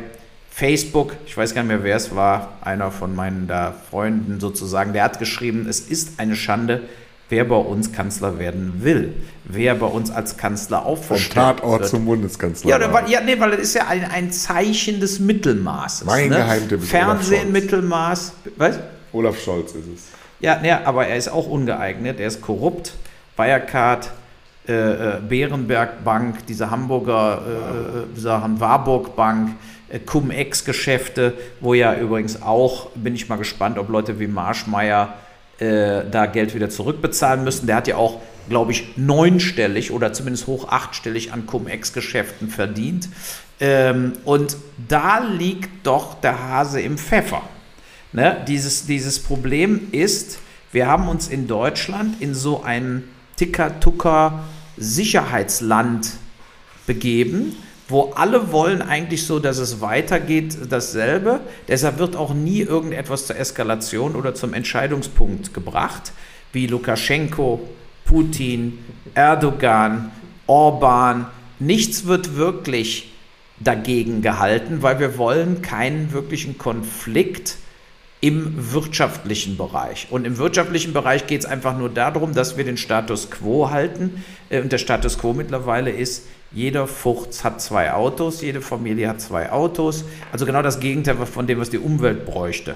Facebook, ich weiß gar nicht mehr, wer es war, einer von meinen da Freunden sozusagen, der hat geschrieben, es ist eine Schande, wer bei uns Kanzler werden will, wer bei uns als Kanzler Vom Tatort wird. zum Bundeskanzler. Ja, weil, ja, nee, weil das ist ja ein, ein Zeichen des Mittelmaßes. Mein ne? Geheimtipp ist Fernsehen, Mittelmaß, was? Olaf Scholz ist es. Ja, nee, aber er ist auch ungeeignet, er ist korrupt. Wirecard, äh, äh, Bärenberg Bank, diese Hamburger äh, äh Sachen, Warburg Bank, äh, Cum-Ex-Geschäfte, wo ja übrigens auch, bin ich mal gespannt, ob Leute wie Marschmeier äh, da Geld wieder zurückbezahlen müssen. Der hat ja auch, glaube ich, neunstellig oder zumindest hoch achtstellig an Cum-Ex-Geschäften verdient. Ähm, und da liegt doch der Hase im Pfeffer. Ne? Dieses, dieses Problem ist, wir haben uns in Deutschland in so ein Ticker-Tucker-Sicherheitsland begeben, wo alle wollen eigentlich so, dass es weitergeht, dasselbe. Deshalb wird auch nie irgendetwas zur Eskalation oder zum Entscheidungspunkt gebracht, wie Lukaschenko, Putin, Erdogan, Orban. Nichts wird wirklich dagegen gehalten, weil wir wollen keinen wirklichen Konflikt im wirtschaftlichen Bereich. Und im wirtschaftlichen Bereich geht es einfach nur darum, dass wir den Status quo halten. Äh, und der Status quo mittlerweile ist, jeder Fuchs hat zwei Autos, jede Familie hat zwei Autos. Also genau das Gegenteil von dem, was die Umwelt bräuchte.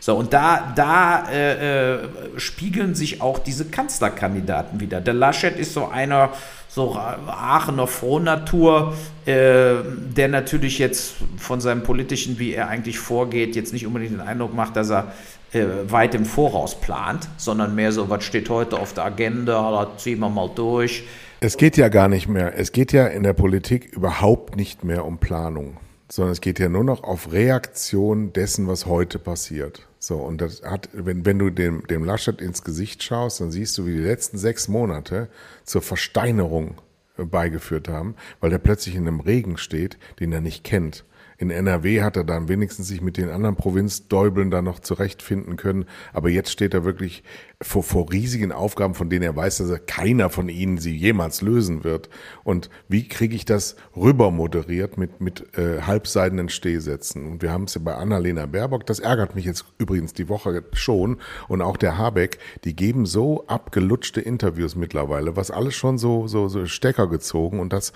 So, und da, da äh, äh, spiegeln sich auch diese Kanzlerkandidaten wieder. Der Laschet ist so einer, so Aachener Frohnatur, äh, der natürlich jetzt von seinem politischen, wie er eigentlich vorgeht, jetzt nicht unbedingt den Eindruck macht, dass er äh, weit im Voraus plant, sondern mehr so, was steht heute auf der Agenda, da ziehen wir mal durch. Es geht ja gar nicht mehr, es geht ja in der Politik überhaupt nicht mehr um Planung, sondern es geht ja nur noch auf Reaktion dessen, was heute passiert. So, und das hat, wenn, wenn du dem, dem Laschet ins Gesicht schaust, dann siehst du, wie die letzten sechs Monate zur Versteinerung beigeführt haben, weil der plötzlich in einem Regen steht, den er nicht kennt. In NRW hat er dann wenigstens sich mit den anderen Provinzdäubeln da noch zurechtfinden können. Aber jetzt steht er wirklich vor, vor riesigen Aufgaben, von denen er weiß, dass er keiner von ihnen sie jemals lösen wird. Und wie kriege ich das rüber moderiert mit, mit äh, halbseidenen Stehsätzen? Und wir haben es ja bei Annalena Baerbock, das ärgert mich jetzt übrigens die Woche schon. Und auch der Habeck, die geben so abgelutschte Interviews mittlerweile, was alles schon so, so, so Stecker gezogen. Und das,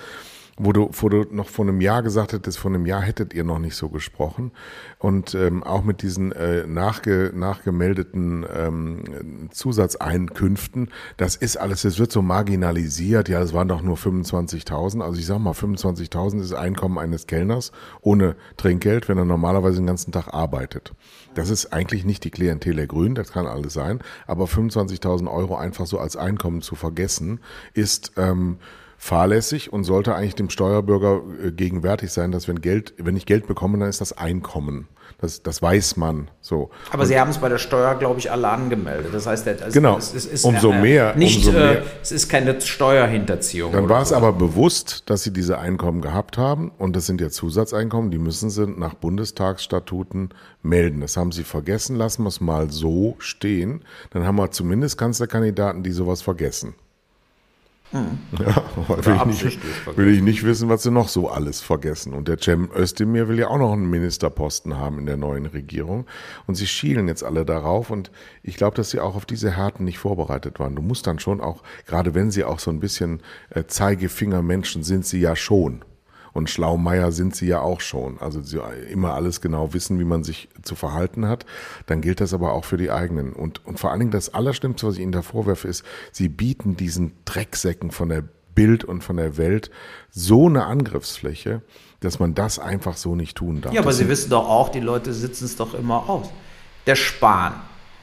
wo du, wo du noch vor einem Jahr gesagt hättest, vor einem Jahr hättet ihr noch nicht so gesprochen. Und ähm, auch mit diesen äh, nachge, nachgemeldeten ähm, Zusatzeinkünften, das ist alles, es wird so marginalisiert. Ja, das waren doch nur 25.000. Also ich sag mal, 25.000 ist Einkommen eines Kellners ohne Trinkgeld, wenn er normalerweise den ganzen Tag arbeitet. Das ist eigentlich nicht die Klientel der Grünen, das kann alles sein. Aber 25.000 Euro einfach so als Einkommen zu vergessen, ist... Ähm, fahrlässig und sollte eigentlich dem Steuerbürger äh, gegenwärtig sein, dass wenn Geld, wenn ich Geld bekomme, dann ist das Einkommen. Das, das weiß man so. Aber und Sie haben es bei der Steuer, glaube ich, alle angemeldet. Das heißt, es, genau. es, es ist umso äh, mehr, nicht, umso mehr. Äh, es ist keine Steuerhinterziehung. Dann war es aber bewusst, dass Sie diese Einkommen gehabt haben und das sind ja Zusatzeinkommen, die müssen Sie nach Bundestagsstatuten melden. Das haben Sie vergessen, lassen wir es mal so stehen. Dann haben wir zumindest Kanzlerkandidaten, die sowas vergessen. Hm. Ja, [laughs] will ich, nicht, will ich, nicht, wissen, was sie noch so alles vergessen. Und der Cem Özdemir will ja auch noch einen Ministerposten haben in der neuen Regierung. Und sie schielen jetzt alle darauf. Und ich glaube, dass sie auch auf diese Härten nicht vorbereitet waren. Du musst dann schon auch, gerade wenn sie auch so ein bisschen äh, Zeigefingermenschen sind, sie ja schon. Und Schlaumeier sind sie ja auch schon. Also sie immer alles genau wissen, wie man sich zu verhalten hat. Dann gilt das aber auch für die eigenen. Und, und vor allen Dingen das Allerschlimmste, was ich ihnen da vorwerfe, ist, sie bieten diesen Drecksäcken von der Bild und von der Welt so eine Angriffsfläche, dass man das einfach so nicht tun darf. Ja, aber das Sie wissen doch auch, die Leute sitzen es doch immer aus. Der Spahn,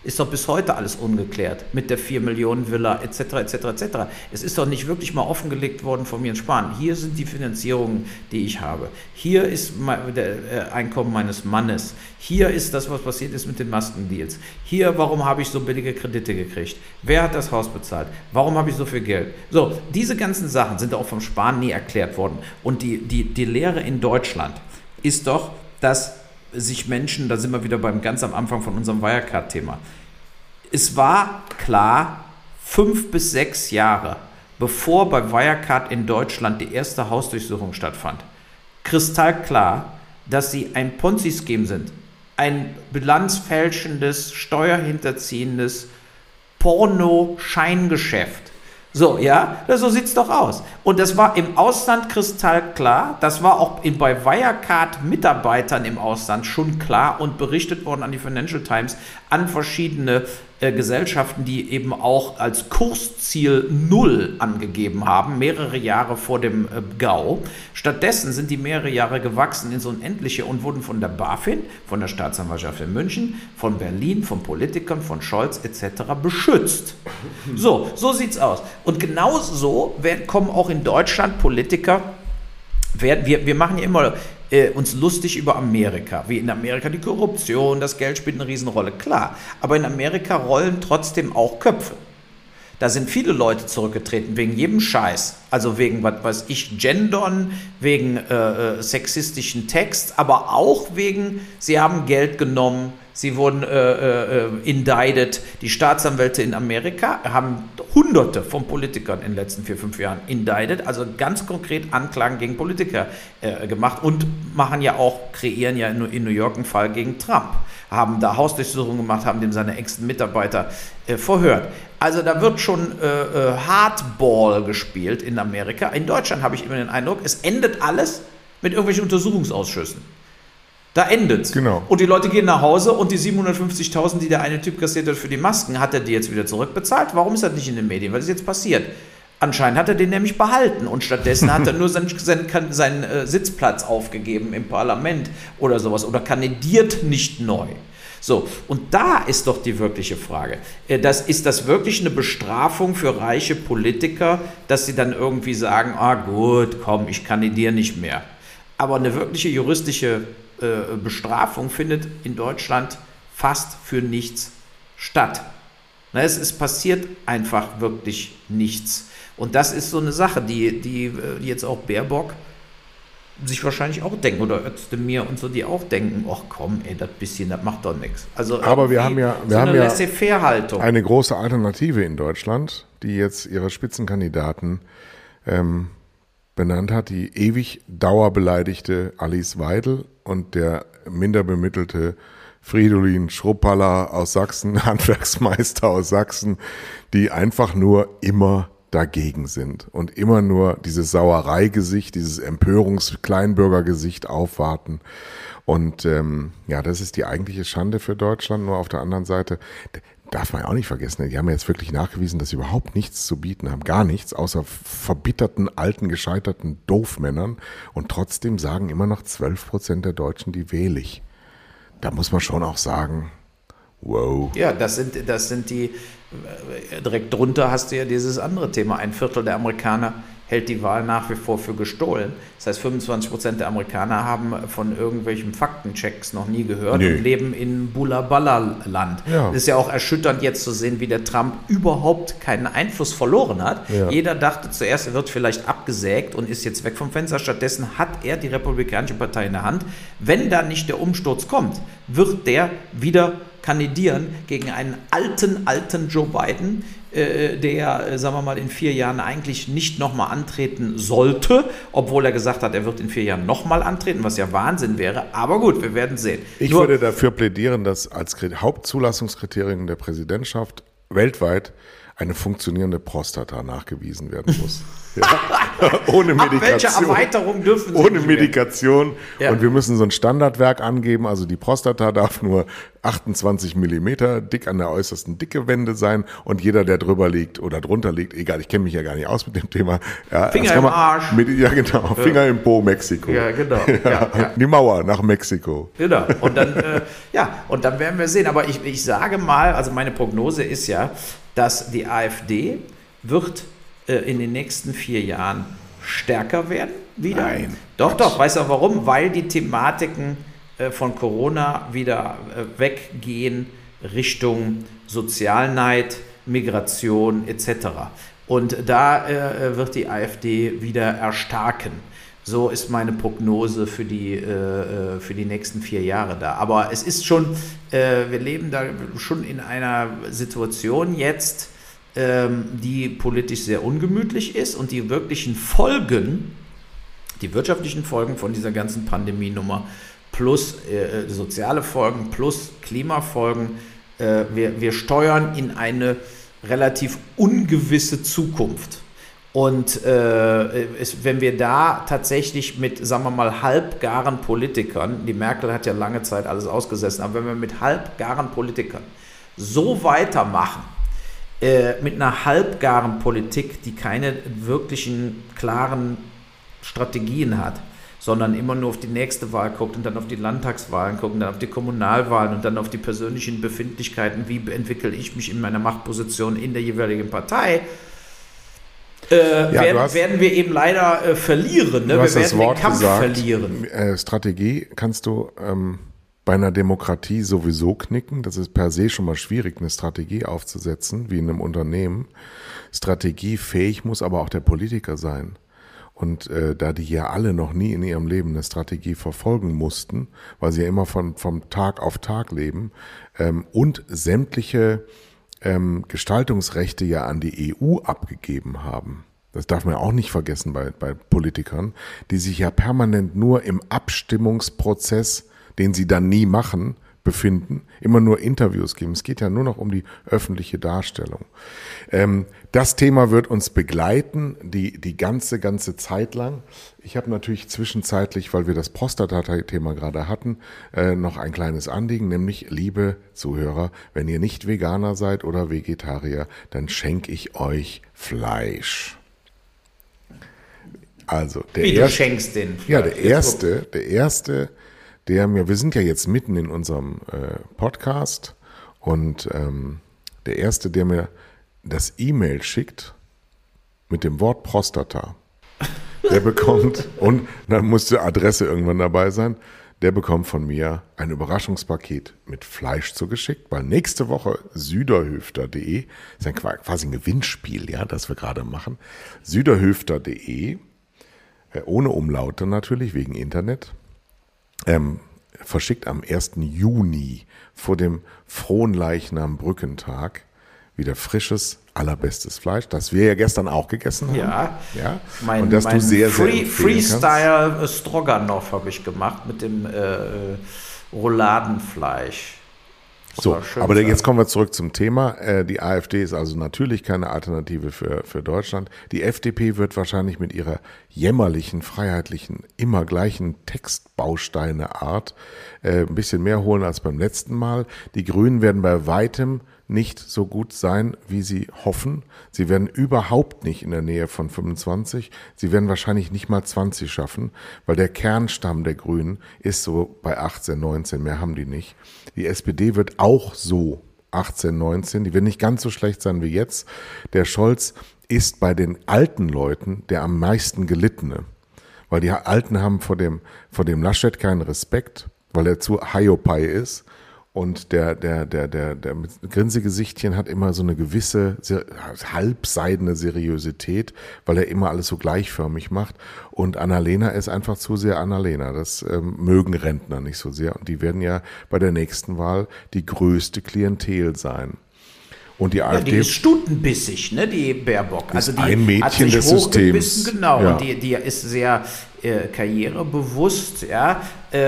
ist doch bis heute alles ungeklärt mit der 4 Millionen Villa etc. etc. etc. Es ist doch nicht wirklich mal offengelegt worden von mir in Spanien. Hier sind die Finanzierungen, die ich habe. Hier ist der äh, Einkommen meines Mannes. Hier ist das, was passiert ist mit den Maskendeals. Hier, warum habe ich so billige Kredite gekriegt? Wer hat das Haus bezahlt? Warum habe ich so viel Geld? So, diese ganzen Sachen sind auch vom Spahn nie erklärt worden. Und die, die, die Lehre in Deutschland ist doch, dass sich Menschen, da sind wir wieder beim ganz am Anfang von unserem Wirecard-Thema, es war klar, fünf bis sechs Jahre bevor bei Wirecard in Deutschland die erste Hausdurchsuchung stattfand, kristallklar, dass sie ein Ponzi-Scheme sind. Ein bilanzfälschendes, steuerhinterziehendes Porno-Scheingeschäft so, ja, so sieht's doch aus. Und das war im Ausland kristallklar. Das war auch in, bei Wirecard-Mitarbeitern im Ausland schon klar und berichtet worden an die Financial Times, an verschiedene äh, Gesellschaften, die eben auch als Kursziel Null angegeben haben, mehrere Jahre vor dem äh, GAU. Stattdessen sind die mehrere Jahre gewachsen ins Unendliche und wurden von der BaFin, von der Staatsanwaltschaft in München, von Berlin, von Politikern, von Scholz etc. beschützt. So, so sieht's aus. Und genau so werden, kommen auch in Deutschland Politiker, werden, wir, wir machen ja immer äh, uns lustig über Amerika, wie in Amerika die Korruption, das Geld spielt eine Riesenrolle, klar. Aber in Amerika rollen trotzdem auch Köpfe. Da sind viele Leute zurückgetreten wegen jedem Scheiß. Also wegen, was weiß ich, Gendern, wegen äh, äh, sexistischen Text, aber auch wegen, sie haben Geld genommen sie wurden äh, äh, indicted. Die Staatsanwälte in Amerika haben hunderte von Politikern in den letzten vier, fünf Jahren indicted, also ganz konkret Anklagen gegen Politiker äh, gemacht und machen ja auch, kreieren ja in, in New York einen Fall gegen Trump haben da Hausdurchsuchungen gemacht, haben dem seine engsten Mitarbeiter äh, verhört. Also da wird schon äh, äh, Hardball gespielt in Amerika. In Deutschland habe ich immer den Eindruck, es endet alles mit irgendwelchen Untersuchungsausschüssen. Da endet Genau. Und die Leute gehen nach Hause und die 750.000, die der eine Typ kassiert hat für die Masken, hat er die jetzt wieder zurückbezahlt? Warum ist das nicht in den Medien? Was ist jetzt passiert? Anscheinend hat er den nämlich behalten und stattdessen hat er nur seinen, [laughs] seinen, seinen äh, Sitzplatz aufgegeben im Parlament oder sowas oder kandidiert nicht neu. So, und da ist doch die wirkliche Frage. Äh, das, ist das wirklich eine Bestrafung für reiche Politiker, dass sie dann irgendwie sagen, ah gut, komm, ich kandidiere nicht mehr. Aber eine wirkliche juristische äh, Bestrafung findet in Deutschland fast für nichts statt. Na, es, es passiert einfach wirklich nichts. Und das ist so eine Sache, die, die, die jetzt auch Baerbock sich wahrscheinlich auch denken oder Özdemir und so, die auch denken, ach komm, ey, das bisschen, das macht doch nichts. Also Aber wir haben ja, wir so haben eine ja eine große Alternative in Deutschland, die jetzt ihre Spitzenkandidaten ähm, benannt hat, die ewig dauerbeleidigte Alice Weidel und der minder bemittelte Fridolin Schruppaller aus Sachsen, [laughs] Handwerksmeister aus Sachsen, die einfach nur immer dagegen sind und immer nur dieses Sauereigesicht, dieses Empörungs-Kleinbürgergesicht aufwarten. Und ähm, ja, das ist die eigentliche Schande für Deutschland. Nur auf der anderen Seite darf man ja auch nicht vergessen, die haben jetzt wirklich nachgewiesen, dass sie überhaupt nichts zu bieten haben. Gar nichts, außer verbitterten, alten, gescheiterten Doofmännern. Und trotzdem sagen immer noch 12 Prozent der Deutschen, die wähle ich. Da muss man schon auch sagen, wow. Ja, das sind, das sind die, äh, direkt drunter hast du ja dieses andere Thema. Ein Viertel der Amerikaner hält die Wahl nach wie vor für gestohlen. Das heißt, 25 Prozent der Amerikaner haben von irgendwelchen Faktenchecks noch nie gehört Nee. und leben in Bula-Balla-Land. Ja. Es ist ja auch erschütternd jetzt zu sehen, wie der Trump überhaupt keinen Einfluss verloren hat. Ja. Jeder dachte zuerst, er wird vielleicht abgesägt und ist jetzt weg vom Fenster. Stattdessen hat er die Republikanische Partei in der Hand. Wenn da nicht der Umsturz kommt, wird der wieder kandidieren gegen einen alten, alten Joe Biden, der, äh, sagen wir mal, in vier Jahren eigentlich nicht nochmal antreten sollte, obwohl er gesagt hat, er wird in vier Jahren nochmal antreten, was ja Wahnsinn wäre. Aber gut, wir werden sehen. Ich Nur- würde dafür plädieren, dass als Kri- Hauptzulassungskriterium der Präsidentschaft weltweit eine funktionierende Prostata nachgewiesen werden muss. [laughs] Ja. [laughs] Ohne Ab Medikation. Erweiterung dürfen Sie Ohne? Medikation. Ja. Und wir müssen so ein Standardwerk angeben. Also die Prostata darf nur 28 Millimeter dick an der äußersten Dickewände sein. Und jeder, der drüber liegt oder drunter liegt, egal, ich kenne mich ja gar nicht aus mit dem Thema. Ja, Finger im Arsch. Mit, ja, genau. Finger im Po, Mexiko. Ja, genau. [laughs] Ja. Die Mauer nach Mexiko. Genau. Und dann, äh, ja, und dann werden wir sehen. Aber ich, ich sage mal, also meine Prognose ist ja, dass die AfD wird äh, in den nächsten vier Jahren stärker werden wieder. Nein. Doch, doch. Weißt du warum? Weil die Thematiken äh, von Corona wieder äh, weggehen Richtung Sozialneid, Migration etc. Und da äh, wird die AfD wieder erstarken. So ist meine Prognose für die, äh, äh, für die nächsten vier Jahre da. Aber es ist schon, äh, wir leben da schon in einer Situation jetzt, ähm, die politisch sehr ungemütlich ist und die wirklichen Folgen, die wirtschaftlichen Folgen von dieser ganzen Pandemienummer plus äh, soziale Folgen plus Klimafolgen, äh, wir, wir steuern in eine relativ ungewisse Zukunft. Und äh, es, wenn wir da tatsächlich mit, sagen wir mal, halbgaren Politikern, die Merkel hat ja lange Zeit alles ausgesessen, aber wenn wir mit halbgaren Politikern so weitermachen, äh, mit einer halbgaren Politik, die keine wirklichen klaren Strategien hat, sondern immer nur auf die nächste Wahl guckt und dann auf die Landtagswahlen guckt und dann auf die Kommunalwahlen und dann auf die persönlichen Befindlichkeiten, wie entwickle ich mich in meiner Machtposition in der jeweiligen Partei, äh, werden, hast- werden wir eben leider äh, verlieren. Ne? Du Wir hast werden das Wort den Kampf gesagt. verlieren. Äh, Strategie kannst du ähm, bei einer Demokratie sowieso knicken. Das ist per se schon mal schwierig, eine Strategie aufzusetzen, wie in einem Unternehmen. Strategiefähig muss aber auch der Politiker sein. Und äh, da die ja alle noch nie in ihrem Leben eine Strategie verfolgen mussten, weil sie ja immer von, vom Tag auf Tag leben ähm, und sämtliche ähm, Gestaltungsrechte ja an die EU abgegeben haben. Das darf man auch nicht vergessen bei, bei Politikern, die sich ja permanent nur im Abstimmungsprozess, den sie dann nie machen, befinden, immer nur Interviews geben. Es geht ja nur noch um die öffentliche Darstellung. Ähm, das Thema wird uns begleiten, die, die ganze, ganze Zeit lang. Ich habe natürlich zwischenzeitlich, weil wir das Prostata-Thema gerade hatten, äh, noch ein kleines Anliegen, nämlich, liebe Zuhörer, wenn ihr nicht Veganer seid oder Vegetarier, dann schenke ich euch Fleisch. Also, der Wie erste, du schenkst den. ja, der erste, der erste, der mir, wir sind ja jetzt mitten in unserem äh, Podcast und ähm, der erste, der mir das E-Mail schickt mit dem Wort Prostata, der bekommt, [laughs] und dann muss die Adresse irgendwann dabei sein, der bekommt von mir ein Überraschungspaket mit Fleisch zugeschickt, weil nächste Woche süderhöfter.de, ist ein quasi ein Gewinnspiel, ja, das wir gerade machen, süderhöfter.de, äh, ohne Umlaute natürlich, wegen Internet, ähm, verschickt am 1. Juni vor dem Frohenleichnam Brückentag wieder frisches, allerbestes Fleisch, das wir ja gestern auch gegessen haben. Ja, ja. Mein, und das du sehr, sehr Free, empfehlen Freestyle Stroganoff habe ich gemacht mit dem äh, Rouladenfleisch. So, aber sein. jetzt kommen wir zurück zum Thema. Äh, Die AfD ist also natürlich keine Alternative für, für Deutschland. Die FDP wird wahrscheinlich mit ihrer jämmerlichen, freiheitlichen, immer gleichen Textbausteine-Art äh, ein bisschen mehr holen als beim letzten Mal. Die Grünen werden bei weitem nicht so gut sein, wie sie hoffen. Sie werden überhaupt nicht in der Nähe von 25. Sie werden wahrscheinlich nicht mal 20 schaffen, weil der Kernstamm der Grünen ist so bei 18, 19. Mehr haben die nicht. Die SPD wird auch so 18, 19. Die wird nicht ganz so schlecht sein wie jetzt. Der Scholz ist bei den alten Leuten der am meisten gelittene. Weil die Alten haben vor dem, vor dem Laschet keinen Respekt, weil er zu Hiopai ist. Und der, der, der, der, der mit Grinsegesichtchen hat immer so eine gewisse halbseidene Seriosität, weil er immer alles so gleichförmig macht. Und Annalena ist einfach zu sehr Annalena. Das ähm, mögen Rentner nicht so sehr. Und die werden ja bei der nächsten Wahl die größte Klientel sein. Und die Ja, AfD die ist stutenbissig, ne, die Baerbock. Also die ein Mädchen hat sich des Systems. Genau, Ja. und die, die ist sehr äh, karrierebewusst, ja. Äh,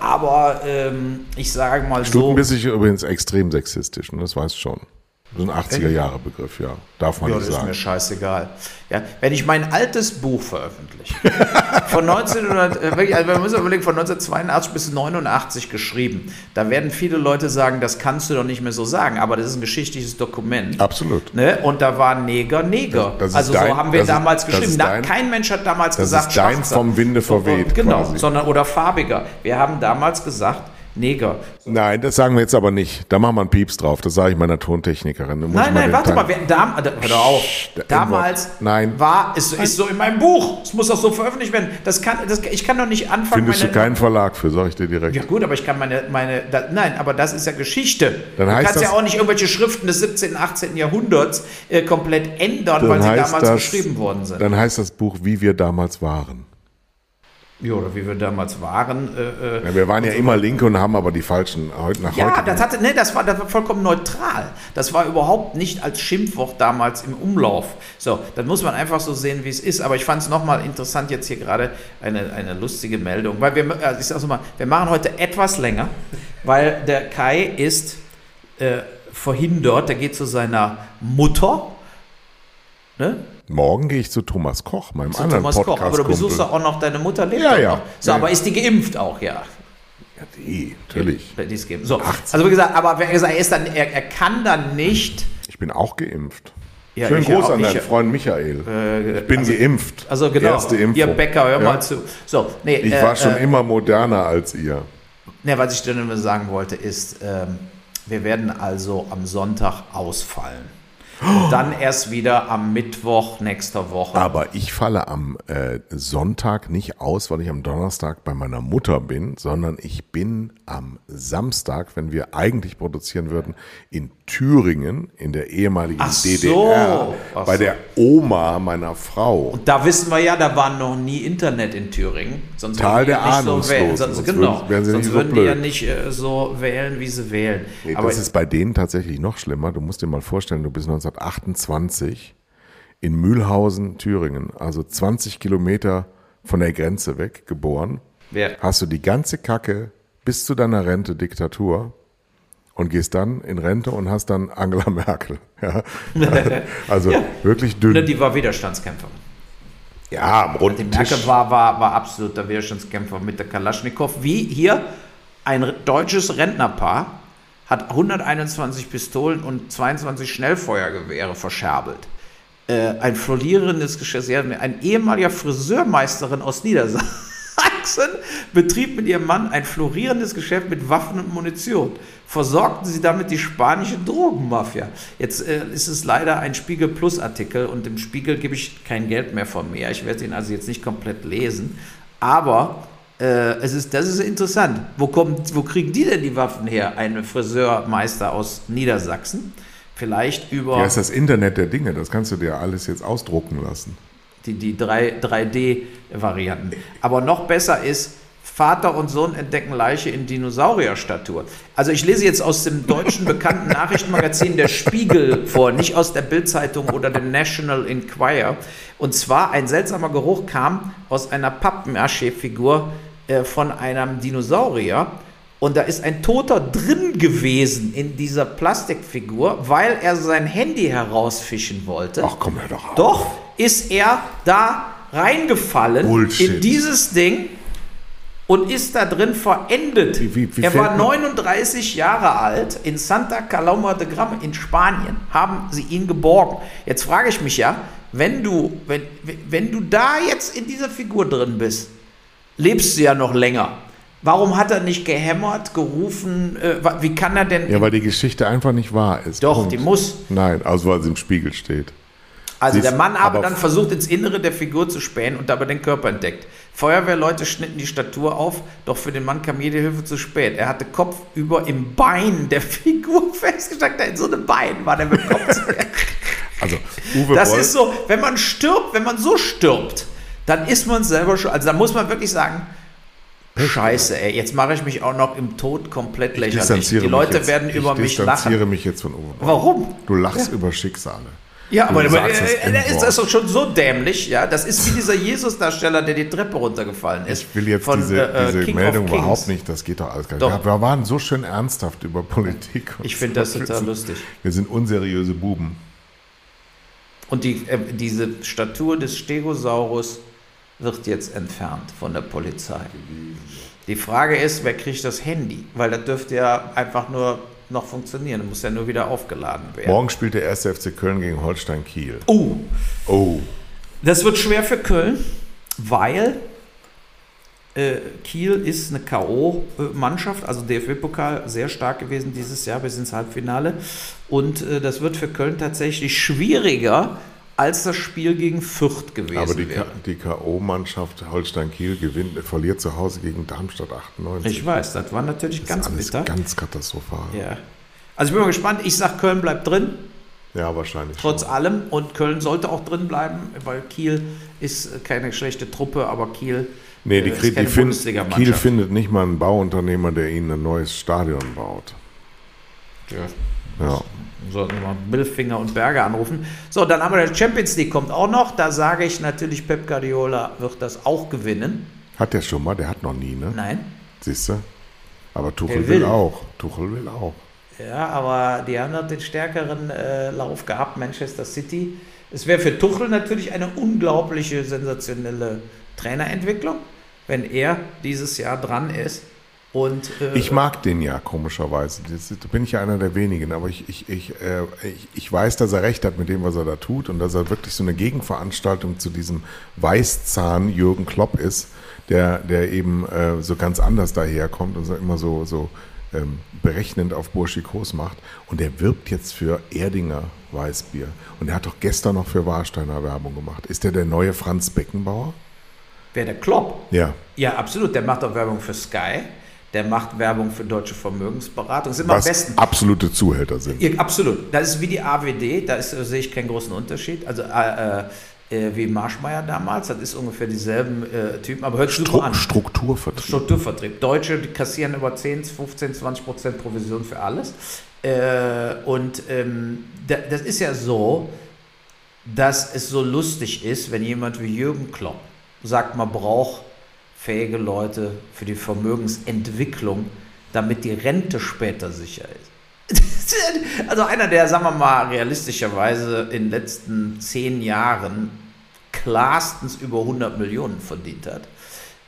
aber ähm, ich sage mal so. Stutenbissig ist übrigens extrem sexistisch, ne? das weißt du schon. So ein 80er-Jahre-Begriff, ja. Darf man Ja, nicht das ist sagen. mir scheißegal. Ja, wenn ich mein altes Buch veröffentliche, [laughs] von 1900, äh, also man muss überlegen, von 1982 bis 89 geschrieben, da werden viele Leute sagen, das kannst du doch nicht mehr so sagen, aber das ist ein geschichtliches Dokument. Absolut. Ne? Und da war Neger, Neger. Das ist also dein- so haben wir das ist- damals das geschrieben. ist Na, dein- kein Mensch hat damals das gesagt, ist dein Schwarzer. vom Winde verweht Genau, quasi. sondern oder farbiger. Wir haben damals gesagt, Neger. Nein, das sagen wir jetzt aber nicht. Da machen wir einen Pieps drauf. Das sage ich meiner Tontechnikerin. Nein, mal nein, warte Teil- mal. Wir, dam, hör auf. Da- Damals Nein. war, ist, ist so in meinem Buch. Es muss auch so veröffentlicht werden. Das kann, das, ich kann doch nicht anfangen. Findest du keinen Verlag für, sage ich dir direkt. ja gut, aber ich kann meine, meine da, nein, aber das ist ja Geschichte. Dann du heißt kannst ja das- auch nicht irgendwelche Schriften des 17., 18. Jahrhunderts äh, komplett ändern, weil sie damals das- geschrieben worden sind. Dann heißt das Buch, wie wir damals waren. Ja, oder wie wir damals waren. Äh, äh, Ja, wir waren ja immer Linke und haben aber die falschen heute nach Ja, heute. das, hatte, nee, das, war, das war vollkommen neutral. Das war überhaupt nicht als Schimpfwort damals im Umlauf. So, dann muss man einfach so sehen, wie es ist. Aber ich fand es nochmal interessant, jetzt hier gerade eine, eine lustige Meldung. Weil wir, also ich sag's mal, wir machen heute etwas länger, weil der Kai ist äh, verhindert, der geht zu seiner Mutter. Ne? Morgen gehe ich zu Thomas Koch, meinem Zu anderen Thomas Koch. Aber du besuchst doch auch noch deine Mutter, lebt Ja, ja. noch. So, Ja. aber ist die geimpft auch, ja? Ja, die, natürlich. Die ist geimpft. So, also wie gesagt, aber wer gesagt, er, ist dann, er, er kann dann nicht Ich bin auch geimpft. Ja, Schönen Gruß auch, an deinen ich- Freund Michael. ich bin geimpft. Also genau, Erste Impfung. ihr Bäcker, hör Ja. mal zu. So, nee, Ich äh, war schon äh, immer moderner als ihr. nee, was ich dir nur sagen wollte, ist, ähm, wir werden also am Sonntag ausfallen. Und dann erst wieder am Mittwoch nächster Woche. Aber ich falle am äh, Sonntag nicht aus, weil ich am Donnerstag bei meiner Mutter bin, sondern ich bin am Samstag, wenn wir eigentlich produzieren würden, in Thüringen, in der ehemaligen Ach so. DDR, Ach bei so. der Oma meiner Frau. Und da wissen wir ja, da war noch nie Internet in Thüringen. Sonst Tal der ja so Ahnungslosen. wählen. Sonst, genau. würden- Sonst nicht so würden die ja blöd. nicht äh, so wählen, wie sie wählen. Nee, Aber das ist bei denen tatsächlich noch schlimmer. Du musst dir mal vorstellen, du bist 1928 in Mühlhausen, Thüringen, also 20 Kilometer von der Grenze weg geboren. wer, Hast du die ganze Kacke bis zu deiner Rente Diktatur und gehst dann in Rente und hast dann Angela [laughs] Merkel. Ja? [laughs] Also wirklich ne, dünn. die war Widerstandskämpferin. Ja, am Die runden Merkel Tisch. war, war, war absoluter Widerstandskämpfer mit der Kalaschnikow. Wie hier ein deutsches Rentnerpaar hat 121 Pistolen und 22 Schnellfeuergewehre verscherbelt. Äh, ein florierendes Geschäft, ein ehemaliger Friseurmeisterin aus Niedersachsen betrieb mit ihrem Mann ein florierendes Geschäft mit Waffen und Munition. Versorgten sie damit die spanische Drogenmafia. Jetzt äh, ist es leider ein Spiegel Plus Artikel und im Spiegel gebe ich kein Geld mehr von mir. Ich werde ihn also jetzt nicht komplett lesen. Aber äh, es ist, das ist interessant. Wo, kommt, wo kriegen die denn die Waffen her? Ein Friseurmeister aus Niedersachsen. Vielleicht über Ja, ist das Internet der Dinge. Das kannst du dir alles jetzt ausdrucken lassen. Die, die 3, 3D-Varianten. Aber noch besser ist, Vater und Sohn entdecken Leiche in Dinosaurierstatur. Also ich lese jetzt aus dem deutschen bekannten Nachrichtenmagazin Der Spiegel vor, nicht aus der Bildzeitung oder der National Enquirer. Und zwar ein seltsamer Geruch kam aus einer Pappmaché-Figur äh, von einem Dinosaurier. Und da ist ein Toter drin gewesen in dieser Plastikfigur, weil er sein Handy herausfischen wollte. Ach komm, hör doch auf. Doch ist er da reingefallen Bullshit. in dieses Ding und ist da drin verendet. Wie- wie- wie er war fällt man- 39 Jahre alt. In Santa Coloma de Grama in Spanien haben sie ihn geborgen. Jetzt frage ich mich ja, wenn du, wenn, wenn du da jetzt in dieser Figur drin bist, lebst du ja noch länger. Warum hat er nicht gehämmert, gerufen? Äh, wie kann er denn? Ja, weil die Geschichte einfach nicht wahr ist. Doch, Punkt. die muss. Nein, also weil es im Spiegel steht. Also Sie der Mann aber- dann versucht, ins Innere der Figur zu spähen und dabei den Körper entdeckt. Feuerwehrleute schnitten die Statur auf, doch für den Mann kam jede Hilfe zu spät. Er hatte kopfüber im Bein der [laughs] Figur festgesteckt. In so einem Bein war der mit Kopf. [laughs] Also Uwe Das Boll, ist so, wenn man stirbt, wenn man so stirbt, dann ist man selber schon. Also da muss man wirklich sagen, Scheiße, ey, jetzt mache ich mich auch noch im Tod komplett ich lächerlich. distanziere Die Leute werden über ich mich distanziere lachen. mich jetzt von Uwe Boll. Warum? Du lachst über Schicksale. Ja, aber, Du aber das äh, da ist das doch schon so dämlich, ja. Das ist wie dieser Jesus-Darsteller, der die Treppe runtergefallen ist. Ich will jetzt von, diese, äh, diese King Meldung überhaupt nicht, das geht doch alles gar nicht. Doch. Wir, waren so schön ernsthaft über Politik. und Ich finde das total lustig. Wir sind unseriöse Buben. Und die, äh, diese Statur des Stegosaurus wird jetzt entfernt von der Polizei. Die Frage ist, wer kriegt das Handy? Weil das dürfte ja einfach nur noch funktionieren. Das muss ja nur wieder aufgeladen werden. Morgen spielt der erste FC Köln gegen Holstein Kiel. Oh, Oh, Das wird schwer für Köln, weil äh, Kiel ist eine K.O.-Mannschaft, also DFB-Pokal sehr stark gewesen dieses Jahr bis ins Halbfinale. Und äh, das wird für Köln tatsächlich schwieriger, als das Spiel gegen Fürth gewesen aber die, wäre. K.O.-Mannschaft Holstein Kiel gewinnt, verliert zu Hause gegen Darmstadt 98. Ich weiß, das war natürlich das ganz alles bitter. ganz katastrophal. ja. Also ich bin mal gespannt. Ich sag, Köln bleibt drin, Ja, wahrscheinlich. trotz schon. allem. Und Köln sollte auch drin bleiben, weil Kiel ist keine schlechte Truppe, aber Kiel Nee, die, äh, die find. Kiel findet nicht mal einen Bauunternehmer, der ihnen ein neues Stadion baut. Ja. Ja. Sollten wir mal Billfinger und Berger anrufen. So, dann haben wir der Champions League kommt auch noch. Da sage ich natürlich, Pep Guardiola wird das auch gewinnen. Hat der schon mal? Der hat noch nie, ne? Nein. Siehst du? Aber Tuchel will. will. auch. Tuchel will auch. Ja, aber die haben noch den stärkeren äh, Lauf gehabt, Manchester City. Es wäre für Tuchel natürlich eine unglaubliche, sensationelle Trainerentwicklung, wenn er dieses Jahr dran ist. Und, äh, Ich mag den ja, komischerweise. Das, da bin ich ja einer der wenigen. Aber ich, ich, ich, äh, ich, ich weiß, dass er recht hat mit dem, was er da tut. Und dass er wirklich so eine Gegenveranstaltung zu diesem Weißzahn Jürgen Klopp ist, der, der eben äh, so ganz anders daherkommt und so immer so, so ähm, berechnend auf Burschikos macht. Und der wirbt jetzt für Erdinger Weißbier. Und er hat doch gestern noch für Warsteiner Werbung gemacht. Ist der der neue Franz Beckenbauer? Wer der Klopp? Ja. Ja, absolut. Der macht auch Werbung für Sky. Der macht Werbung für deutsche Vermögensberatung. Das sind Was besten. absolute Zuhälter sind. Ja, absolut. Das ist wie die AWD, da ist, äh, sehe ich keinen großen Unterschied. Also äh, äh, wie Marschmeier damals, das ist ungefähr dieselben äh, Typen, aber hört Stru an. Strukturvertrieb. Strukturvertrieb. Deutsche die kassieren über 10, 15, 20 Prozent Provision für alles. Äh, und ähm, da, das ist ja so, dass es so lustig ist, wenn jemand wie Jürgen Klopp sagt, man braucht fähige Leute für die Vermögensentwicklung, damit die Rente später sicher ist. [laughs] Also einer, der, sagen wir mal, realistischerweise in den letzten zehn Jahren klarstens über 100 Millionen verdient hat,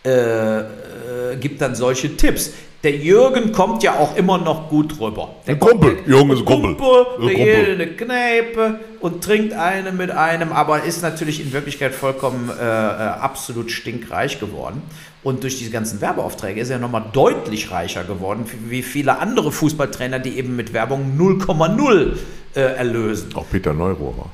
äh, äh, gibt dann solche Tipps. Der Jürgen kommt ja auch immer noch gut rüber. Der Ein Kumpel. kommt- Jürgen ist ein Kumpel. Kumpel, der Kumpel. in eine Kneipe und trinkt eine mit einem, aber ist natürlich in Wirklichkeit vollkommen äh, äh, absolut stinkreich geworden. Und durch diese ganzen Werbeaufträge ist er nochmal deutlich reicher geworden, wie viele andere Fußballtrainer, die eben mit Werbung 0,0 äh, erlösen. Auch Peter Neurohrer.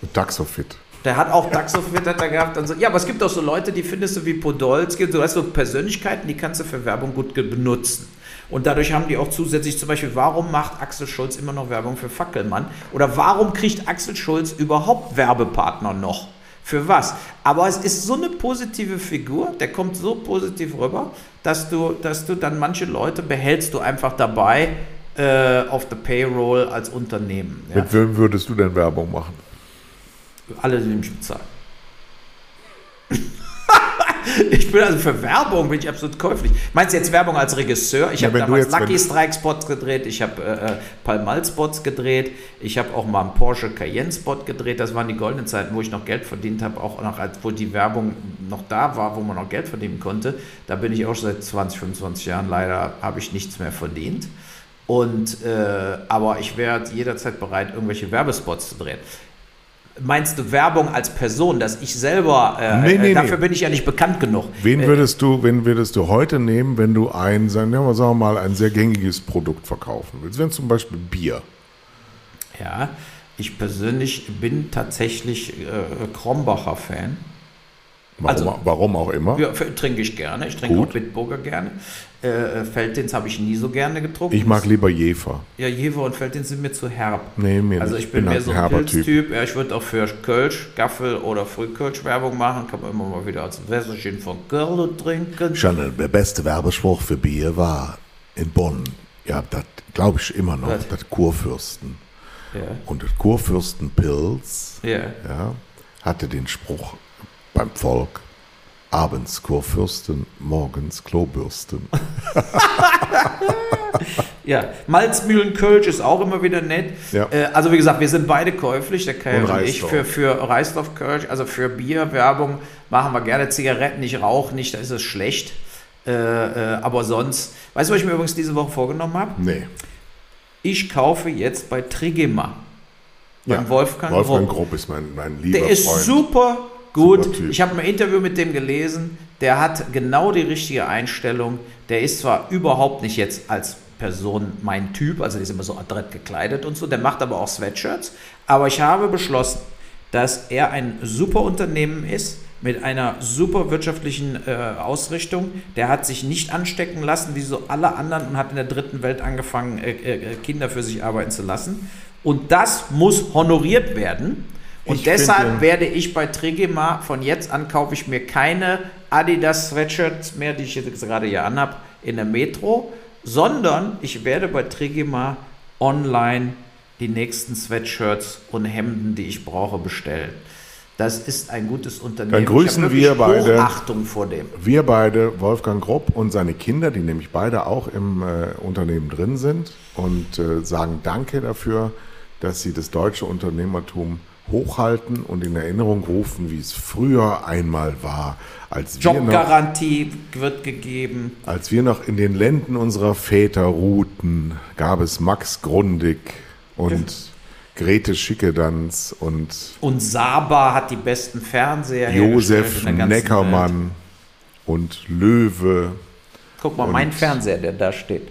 Mit Daxofit. Der hat auch Daxofit hat er gehabt. Und so. Ja, aber es gibt auch so Leute, die findest du wie Podolski. Du hast so Persönlichkeiten, die kannst du für Werbung gut benutzen. Und dadurch haben die auch zusätzlich zum Beispiel, warum macht Axel Schulz immer noch Werbung für Fackelmann? Oder warum kriegt Axel Schulz überhaupt Werbepartner noch? Für was? Aber es ist so eine positive Figur, der kommt so positiv rüber, dass du, dass du dann manche Leute behältst du einfach dabei äh, auf der Payroll als Unternehmen. Ja. Mit wem würdest du denn Werbung machen? Alle, die mich bezahlen. [laughs] ich bin also für Werbung bin ich absolut käuflich. Meinst du jetzt Werbung als Regisseur? Ich Ja, habe damals Lucky Strike Spots gedreht, ich habe äh, Palmal Spots gedreht, ich habe auch mal einen Porsche Cayenne Spot gedreht. Das waren die goldenen Zeiten, wo ich noch Geld verdient habe, auch noch als wo die Werbung noch da war, wo man noch Geld verdienen konnte. Da bin ich auch seit 20, 25 Jahren. Leider habe ich nichts mehr verdient. Und, äh, aber ich wäre jederzeit bereit, irgendwelche Werbespots zu drehen. Meinst du Werbung als Person, dass ich selber, äh, Nee, nee, äh, dafür nee. bin ich ja nicht bekannt genug. Wen Äh, würdest du, wen würdest du heute nehmen, wenn du ein, sagen wir sagen wir mal, ein sehr gängiges Produkt verkaufen willst? Wenn zum Beispiel Bier. Ja, ich persönlich bin tatsächlich äh, Krombacher Fan. Warum, Also- warum auch immer. Ja, trinke ich gerne. Ich trinke Gut. auch Bitburger gerne. Äh, Feldins habe ich nie so gerne getrunken. Ich mag lieber Jefer. Ja, Jever und Feldins sind mir zu herb. Nee, mir Also nicht. ich bin, mehr halt so ein. Pilztyp. Ja, ich würde auch für Kölsch, Gaffel oder Frühkölsch Werbung machen. Kann man immer mal wieder als Wässerchen von Köln trinken. Chanel, der beste Werbespruch für Bier war in Bonn. Ja, das glaube ich immer noch, Was? das Kurfürsten. Ja, Und das Kurfürstenpilz ja. ja, hatte den Spruch beim Volk, abends Kurfürsten, morgens Klobürsten. [laughs] Ja, Malzmühlen Kölsch ist auch immer wieder nett. Ja. Äh, also wie gesagt, wir sind beide käuflich, der Kai Und und, ich, für, für Reisdorf Kölsch, also für Bierwerbung machen wir gerne Zigaretten, ich rauche nicht, da ist es schlecht. Äh, äh, aber sonst, weißt du, was ich mir übrigens diese Woche vorgenommen habe? Nee. Ich kaufe jetzt bei Trigema. Beim Wolfgang, Wolfgang Grupp. Grupp ist mein, mein lieber Der ist Freund. super gut. Ich habe ein Interview mit dem gelesen. Der hat genau die richtige Einstellung. Der ist zwar überhaupt nicht jetzt als Person mein Typ, also der ist immer so adrett gekleidet und so. Der macht aber auch Sweatshirts. Aber ich habe beschlossen, dass er ein super Unternehmen ist mit einer super wirtschaftlichen äh, Ausrichtung. Der hat sich nicht anstecken lassen wie so alle anderen und hat in der dritten Welt angefangen, äh, äh, Kinder für sich arbeiten zu lassen. Und das muss honoriert werden. Und Ich deshalb finde- werde ich bei Trigema von jetzt an kaufe ich mir keine Adidas Sweatshirts mehr, die ich jetzt gerade hier anhab, in der Metro, sondern ich werde bei Trigema online die nächsten Sweatshirts und Hemden, die ich brauche, bestellen. Das ist ein gutes Unternehmen. Dann grüßen wir beide. Hochachtung vor dem. Wir beide, Wolfgang Gropp und seine Kinder, die nämlich beide auch im äh, Unternehmen drin sind und äh, sagen Danke dafür, dass sie das deutsche Unternehmertum hochhalten und in Erinnerung rufen, wie es früher einmal war, als wir, noch, Jobgarantie wird gegeben. als wir noch in den Lenden unserer Väter ruhten, gab es Max Grundig und Grete Schickedanz und Und Saba hat die besten Fernseher Josef in der ganzen Welt. Neckermann und Löwe. Guck mal, mein Fernseher, der da steht.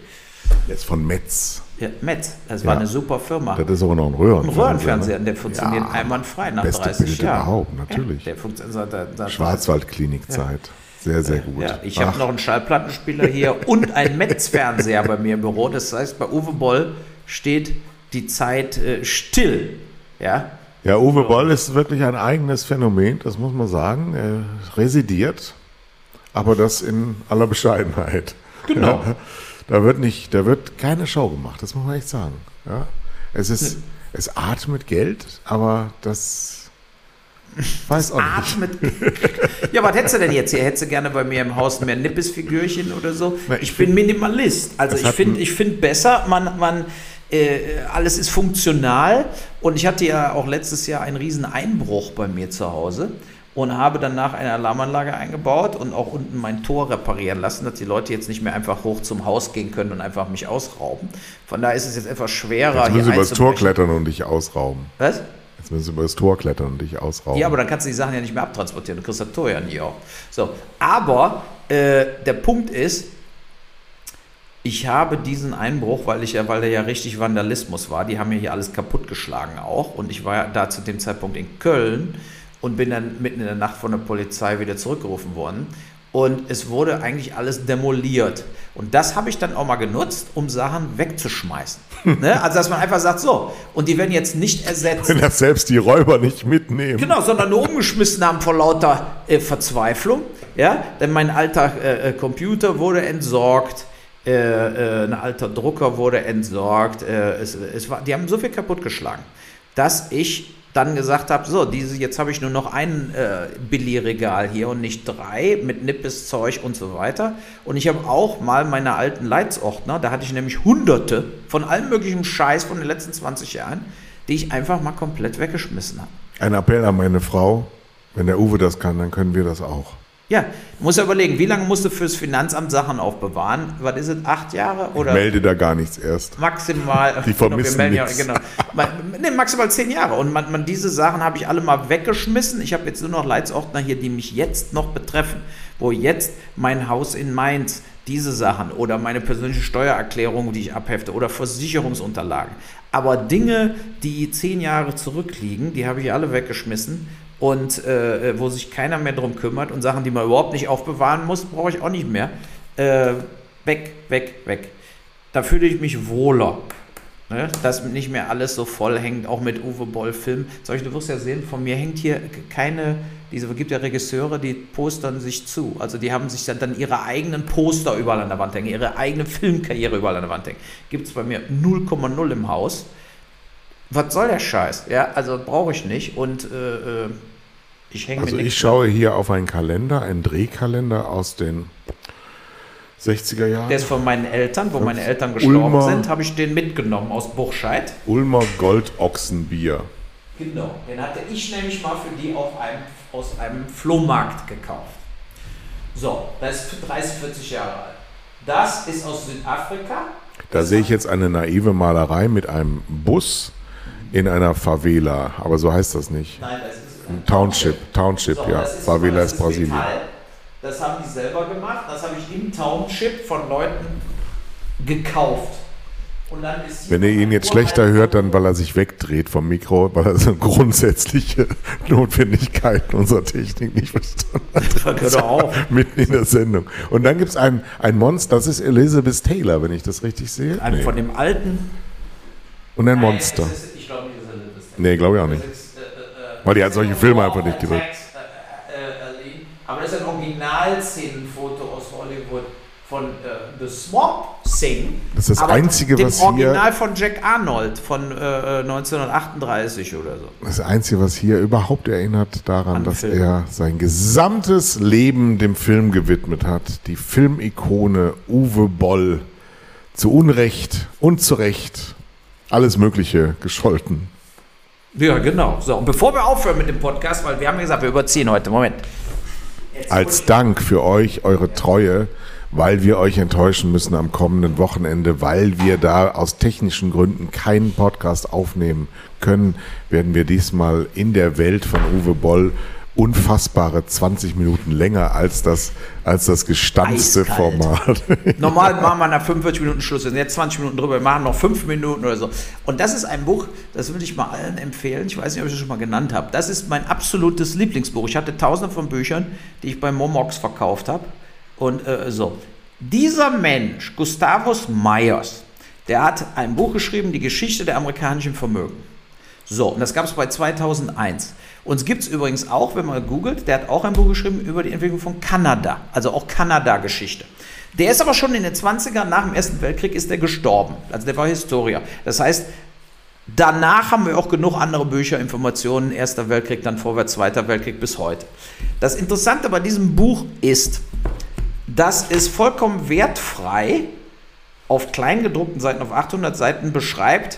Jetzt von Metz. Ja, Metz, das Ja. war eine super Firma. Das ist aber noch ein Ein Röhrenfernseher. Röhrenfernseher, ne? der funktioniert Ja, einwandfrei nach beste 30 Bild Jahren. überhaupt, natürlich. Ja, der funktioniert da, da, Schwarzwaldklinikzeit. Sehr, sehr gut. Ja, ich habe noch einen Schallplattenspieler hier [laughs] und einen Metz-Fernseher bei mir im Büro. Das heißt, bei Uwe Boll steht die Zeit äh, still. Ja, Ja, Uwe Boll ist wirklich ein eigenes Phänomen, das muss man sagen. Er residiert, aber das in aller Bescheidenheit. Genau. Ja, da wird nicht, da wird keine Show gemacht, das muss man echt sagen. Ja, es ist, es atmet Geld, aber das weiß auch nicht. atmet. ja, was hättest du denn jetzt hier? Hättest du gerne bei mir im Haus mehr Nippesfigürchen oder so? Na, ich ich bin Minimalist. Also ich finde ich find besser, man, man äh, alles ist funktional. Und ich hatte ja auch letztes Jahr einen riesen Einbruch bei mir zu Hause und habe danach eine Alarmanlage eingebaut und auch unten mein Tor reparieren lassen, dass die Leute jetzt nicht mehr einfach hoch zum Haus gehen können und einfach mich ausrauben. Von daher ist es jetzt etwas schwerer, Jetzt müssen sie hier übers Tor klettern und dich ausrauben. Was? Jetzt müssen sie übers Tor klettern und dich ausrauben. Ja, aber dann kannst du die Sachen ja nicht mehr abtransportieren. Du kriegst das Tor ja nie auf. So, aber äh, der Punkt ist, ich habe diesen Einbruch, weil ich ja, weil der ja richtig Vandalismus war, die haben mir hier alles kaputtgeschlagen auch. Und ich war ja da zu dem Zeitpunkt in Köln und bin dann mitten in der Nacht von der Polizei wieder zurückgerufen worden. Und es wurde eigentlich alles demoliert. Und das habe ich dann auch mal genutzt, um Sachen wegzuschmeißen. [laughs] ne? Also, dass man einfach sagt, so, und die werden jetzt nicht ersetzt. Wenn das selbst die Räuber nicht mitnehmen. Genau, sondern nur umgeschmissen haben vor lauter äh, Verzweiflung. Ja, denn mein alter äh, äh, Computer wurde entsorgt, äh, äh, ein alter Drucker wurde entsorgt. Äh, es, es war, die haben so viel kaputtgeschlagen, dass ich dann gesagt habe, so, diese, jetzt habe ich nur noch ein äh, Billigregal hier und nicht drei mit Nippes-Zeug und so weiter. Und ich habe auch mal meine alten Leitsordner, da hatte ich nämlich hunderte von allem möglichen Scheiß von den letzten 20 Jahren, die ich einfach mal komplett weggeschmissen habe. Ein Appell an meine Frau. Wenn der Uwe das kann, dann können wir das auch. Ja, du musst ja überlegen, wie lange musst du fürs Finanzamt Sachen aufbewahren? Was ist es, acht Jahre oder Melde da gar nichts erst. maximal? Die vermissen ja, nichts. genau. Nee, maximal zehn Jahre. Und man, man, diese Sachen habe ich alle mal weggeschmissen. Ich habe jetzt nur noch Leitsordner hier, die mich jetzt noch betreffen. Wo jetzt mein Haus in Mainz, diese Sachen oder meine persönliche Steuererklärung, die ich abhefte oder Versicherungsunterlagen. Aber Dinge, die zehn Jahre zurückliegen, die habe ich alle weggeschmissen und äh, wo sich keiner mehr drum kümmert und Sachen, die man überhaupt nicht aufbewahren muss, brauche ich auch nicht mehr. Äh, weg, weg, weg. Da fühle ich mich wohler. Ne? Dass nicht mehr alles so voll hängt, auch mit Uwe Boll Film. Solche, du wirst ja sehen, von mir hängt hier keine, diese, es gibt ja Regisseure, die postern sich zu. Also die haben sich dann, dann ihre eigenen Poster überall an der Wand hängen, ihre eigene Filmkarriere überall an der Wand hängen. Gibt es bei mir 0,0 im Haus. Was soll der Scheiß? Ja, also brauche ich nicht. Und äh, äh, ich Also ich schaue hier auf einen Kalender, einen Drehkalender aus den 60er Jahren. Der ist von meinen Eltern, wo meine Eltern gestorben Ulmer. sind, habe ich den mitgenommen aus Buchscheid. Ulmer Goldochsenbier. Genau, den hatte ich nämlich mal für die auf einem, aus einem Flohmarkt gekauft. So, das ist 30, 40 Jahre alt. Das ist aus Südafrika. Da sehe ich jetzt eine naive Malerei mit einem Bus in einer Favela, aber so heißt das nicht. Nein, das ist ein Township, Township, So, ja. ist, Brasilien. Metall. Das haben die selber gemacht. Das habe ich im Township von Leuten gekauft. Und dann ist hier Wenn ihr ihn jetzt schlechter hört, dann weil er sich wegdreht vom Mikro, weil er so grundsätzliche [laughs] Notwendigkeiten unserer Technik nicht verstanden hat. Hör doch [laughs] auf. Mitten in der Sendung. Und dann gibt es ein, ein Monster, das ist Elizabeth Taylor, wenn ich das richtig sehe. Ein Nee. von dem alten. Und ein Monster. Nein, ist, ich glaube nicht, dass Elvis ist. Nee, glaube ich auch nicht. Das ist, äh, äh, Weil die hat solche Filme einfach nicht gedrückt. gedrückt. Aber das ist ein Originalszenenfoto aus Hollywood von äh, The Swamp Thing. Das ist das Einzige, was hier- Original von Jack Arnold von äh, 1938 oder so. Das Einzige, was hier überhaupt erinnert daran, An dass Film. er sein gesamtes Leben dem Film gewidmet hat. Die Filmikone Uwe Boll. Zu Unrecht und zu Recht alles Mögliche gescholten. Ja, genau. So, und bevor wir aufhören mit dem Podcast, weil wir haben ja gesagt, wir überziehen heute. Moment. Jetzt Als Dank für euch, eure Treue, weil wir euch enttäuschen müssen am kommenden Wochenende, weil wir da aus technischen Gründen keinen Podcast aufnehmen können, werden wir diesmal in der Welt von Uwe Boll unfassbare 20 Minuten länger als das, als das gestanzte Eiskalt. Format. [laughs] Normal machen wir nach 45 Minuten Schluss. Wir sind jetzt 20 Minuten drüber, wir machen noch 5 Minuten oder so. Und das ist ein Buch, das würde ich mal allen empfehlen. Ich weiß nicht, ob ich das schon mal genannt habe. Das ist mein absolutes Lieblingsbuch. Ich hatte tausende von Büchern, die ich bei Momox verkauft habe. Und äh, so. Dieser Mensch, Gustavus Myers, der hat ein Buch geschrieben, die Geschichte der amerikanischen Vermögen. So, und das gab es bei 2001. Und es gibt es übrigens auch, wenn man googelt, der hat auch ein Buch geschrieben über die Entwicklung von Kanada, also auch Kanada-Geschichte. Der ist aber schon in den 20ern, nach dem Ersten Weltkrieg, ist der gestorben. Also der war Historiker. Das heißt, danach haben wir auch genug andere Bücher, Informationen, Erster Weltkrieg, dann vorwärts, Zweiter Weltkrieg bis heute. Das Interessante bei diesem Buch ist, dass es vollkommen wertfrei auf kleingedruckten Seiten, auf 800 Seiten beschreibt,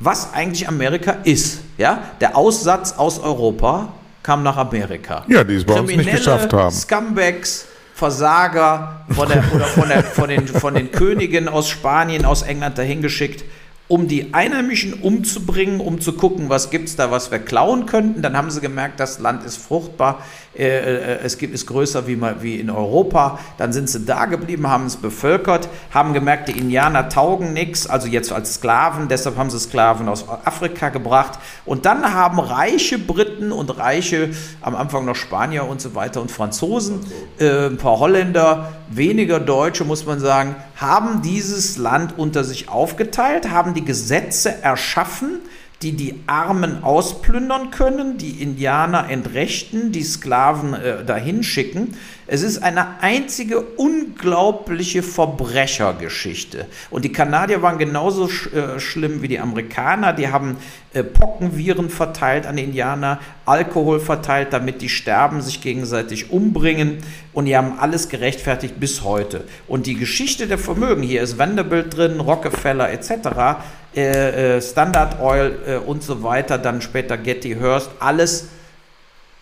was eigentlich Amerika ist. Ja? Der Aussatz aus Europa kam nach Amerika. Ja, die es bei uns nicht geschafft haben. Scumbags, Versager von, der, oder von, der, von, den, von den Königen aus Spanien, aus England dahin geschickt, um die Einheimischen umzubringen, um zu gucken, was gibt es da, was wir klauen könnten. Dann haben sie gemerkt, das Land ist fruchtbar, äh, äh, es gibt, ist größer wie, mal, wie in Europa. Dann sind sie da geblieben, haben es bevölkert, haben gemerkt, die Indianer taugen nichts, also jetzt als Sklaven, deshalb haben sie Sklaven aus Afrika gebracht. Und dann haben reiche Briten und reiche, am Anfang noch Spanier und so weiter und Franzosen, äh, ein paar Holländer, weniger Deutsche, muss man sagen, haben dieses Land unter sich aufgeteilt, haben die Gesetze erschaffen, die die Armen ausplündern können, die Indianer entrechten, die Sklaven äh, dahin schicken. Es ist eine einzige unglaubliche Verbrechergeschichte. Und die Kanadier waren genauso sch äh, schlimm wie die Amerikaner. Die haben äh, Pockenviren verteilt an die Indianer, Alkohol verteilt, damit die sterben, sich gegenseitig umbringen. Und die haben alles gerechtfertigt bis heute. Und die Geschichte der Vermögen, hier ist Vanderbilt drin, Rockefeller etc., äh, äh, Standard Oil äh, und so weiter, dann später Getty Hearst, alles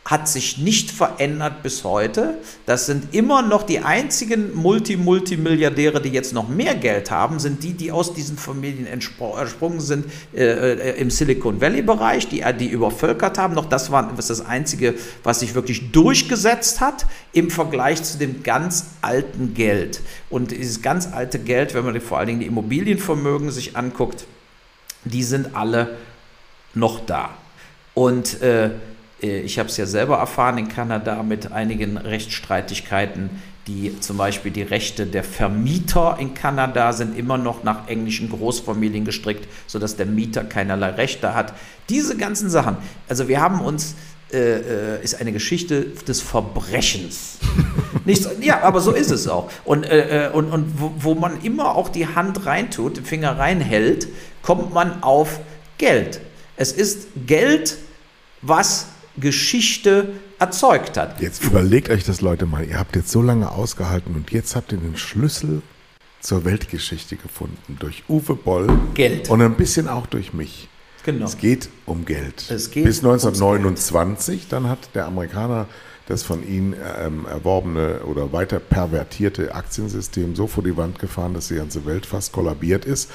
hat sich nicht verändert bis heute. Das sind immer noch die einzigen Multi-Multimilliardäre, die jetzt noch mehr Geld haben, sind die, die aus diesen Familien entsprungen sind äh, äh, im Silicon Valley-Bereich, die die übervölkert haben. Noch das war das, das Einzige, was sich wirklich durchgesetzt hat im Vergleich zu dem ganz alten Geld. Und dieses ganz alte Geld, wenn man vor allen Dingen die Immobilienvermögen sich anguckt, die sind alle noch da. Und äh, ich habe es ja selber erfahren in Kanada mit einigen Rechtsstreitigkeiten, die zum Beispiel die Rechte der Vermieter in Kanada sind immer noch nach englischen Großfamilien gestrickt, sodass der Mieter keinerlei Rechte hat. Diese ganzen Sachen. Also wir haben uns äh, ist eine Geschichte des Verbrechens. [laughs] Nicht, ja, aber so ist es auch. Und, äh, und, und wo, wo man immer auch die Hand reintut, den Finger reinhält, kommt man auf Geld. Es ist Geld, was Geschichte erzeugt hat. Jetzt überlegt euch das, Leute, mal. Ihr habt jetzt so lange ausgehalten und jetzt habt ihr den Schlüssel zur Weltgeschichte gefunden. Durch Uwe Boll. Geld. Und ein bisschen auch durch mich. Genau. Es geht um Geld. Es geht Bis 1929, dann hat der Amerikaner das von ihnen ähm, erworbene oder weiter pervertierte Aktiensystem so vor die Wand gefahren, dass die ganze Welt fast kollabiert ist,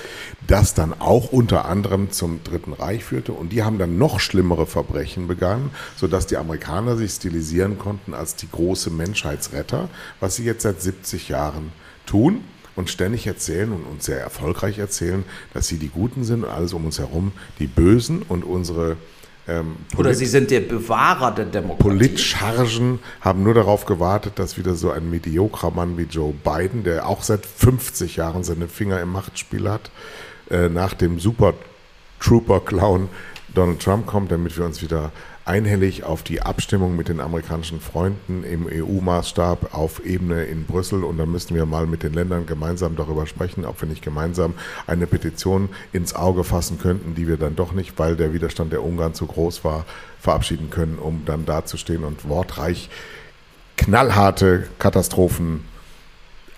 das dann auch unter anderem zum Dritten Reich führte. Und die haben dann noch schlimmere Verbrechen begangen, sodass die Amerikaner sich stilisieren konnten als die große Menschheitsretter, was sie jetzt seit 70 Jahren tun und ständig erzählen und uns sehr erfolgreich erzählen, dass sie die Guten sind und alles um uns herum die Bösen und unsere ähm, Oder sie sind der Bewahrer der Demokratie. Politchargen haben nur darauf gewartet, dass wieder so ein mediokrer Mann wie Joe Biden, der auch seit 50 Jahren seine Finger im Machtspiel hat, äh, nach dem Super Trooper Clown Donald Trump kommt, damit wir uns wieder einhellig auf die Abstimmung mit den amerikanischen Freunden im EU-Maßstab auf Ebene in Brüssel. Und dann müssten wir mal mit den Ländern gemeinsam darüber sprechen, ob wir nicht gemeinsam eine Petition ins Auge fassen könnten, die wir dann doch nicht, weil der Widerstand der Ungarn zu groß war, verabschieden können, um dann dazustehen und wortreich knallharte Katastrophen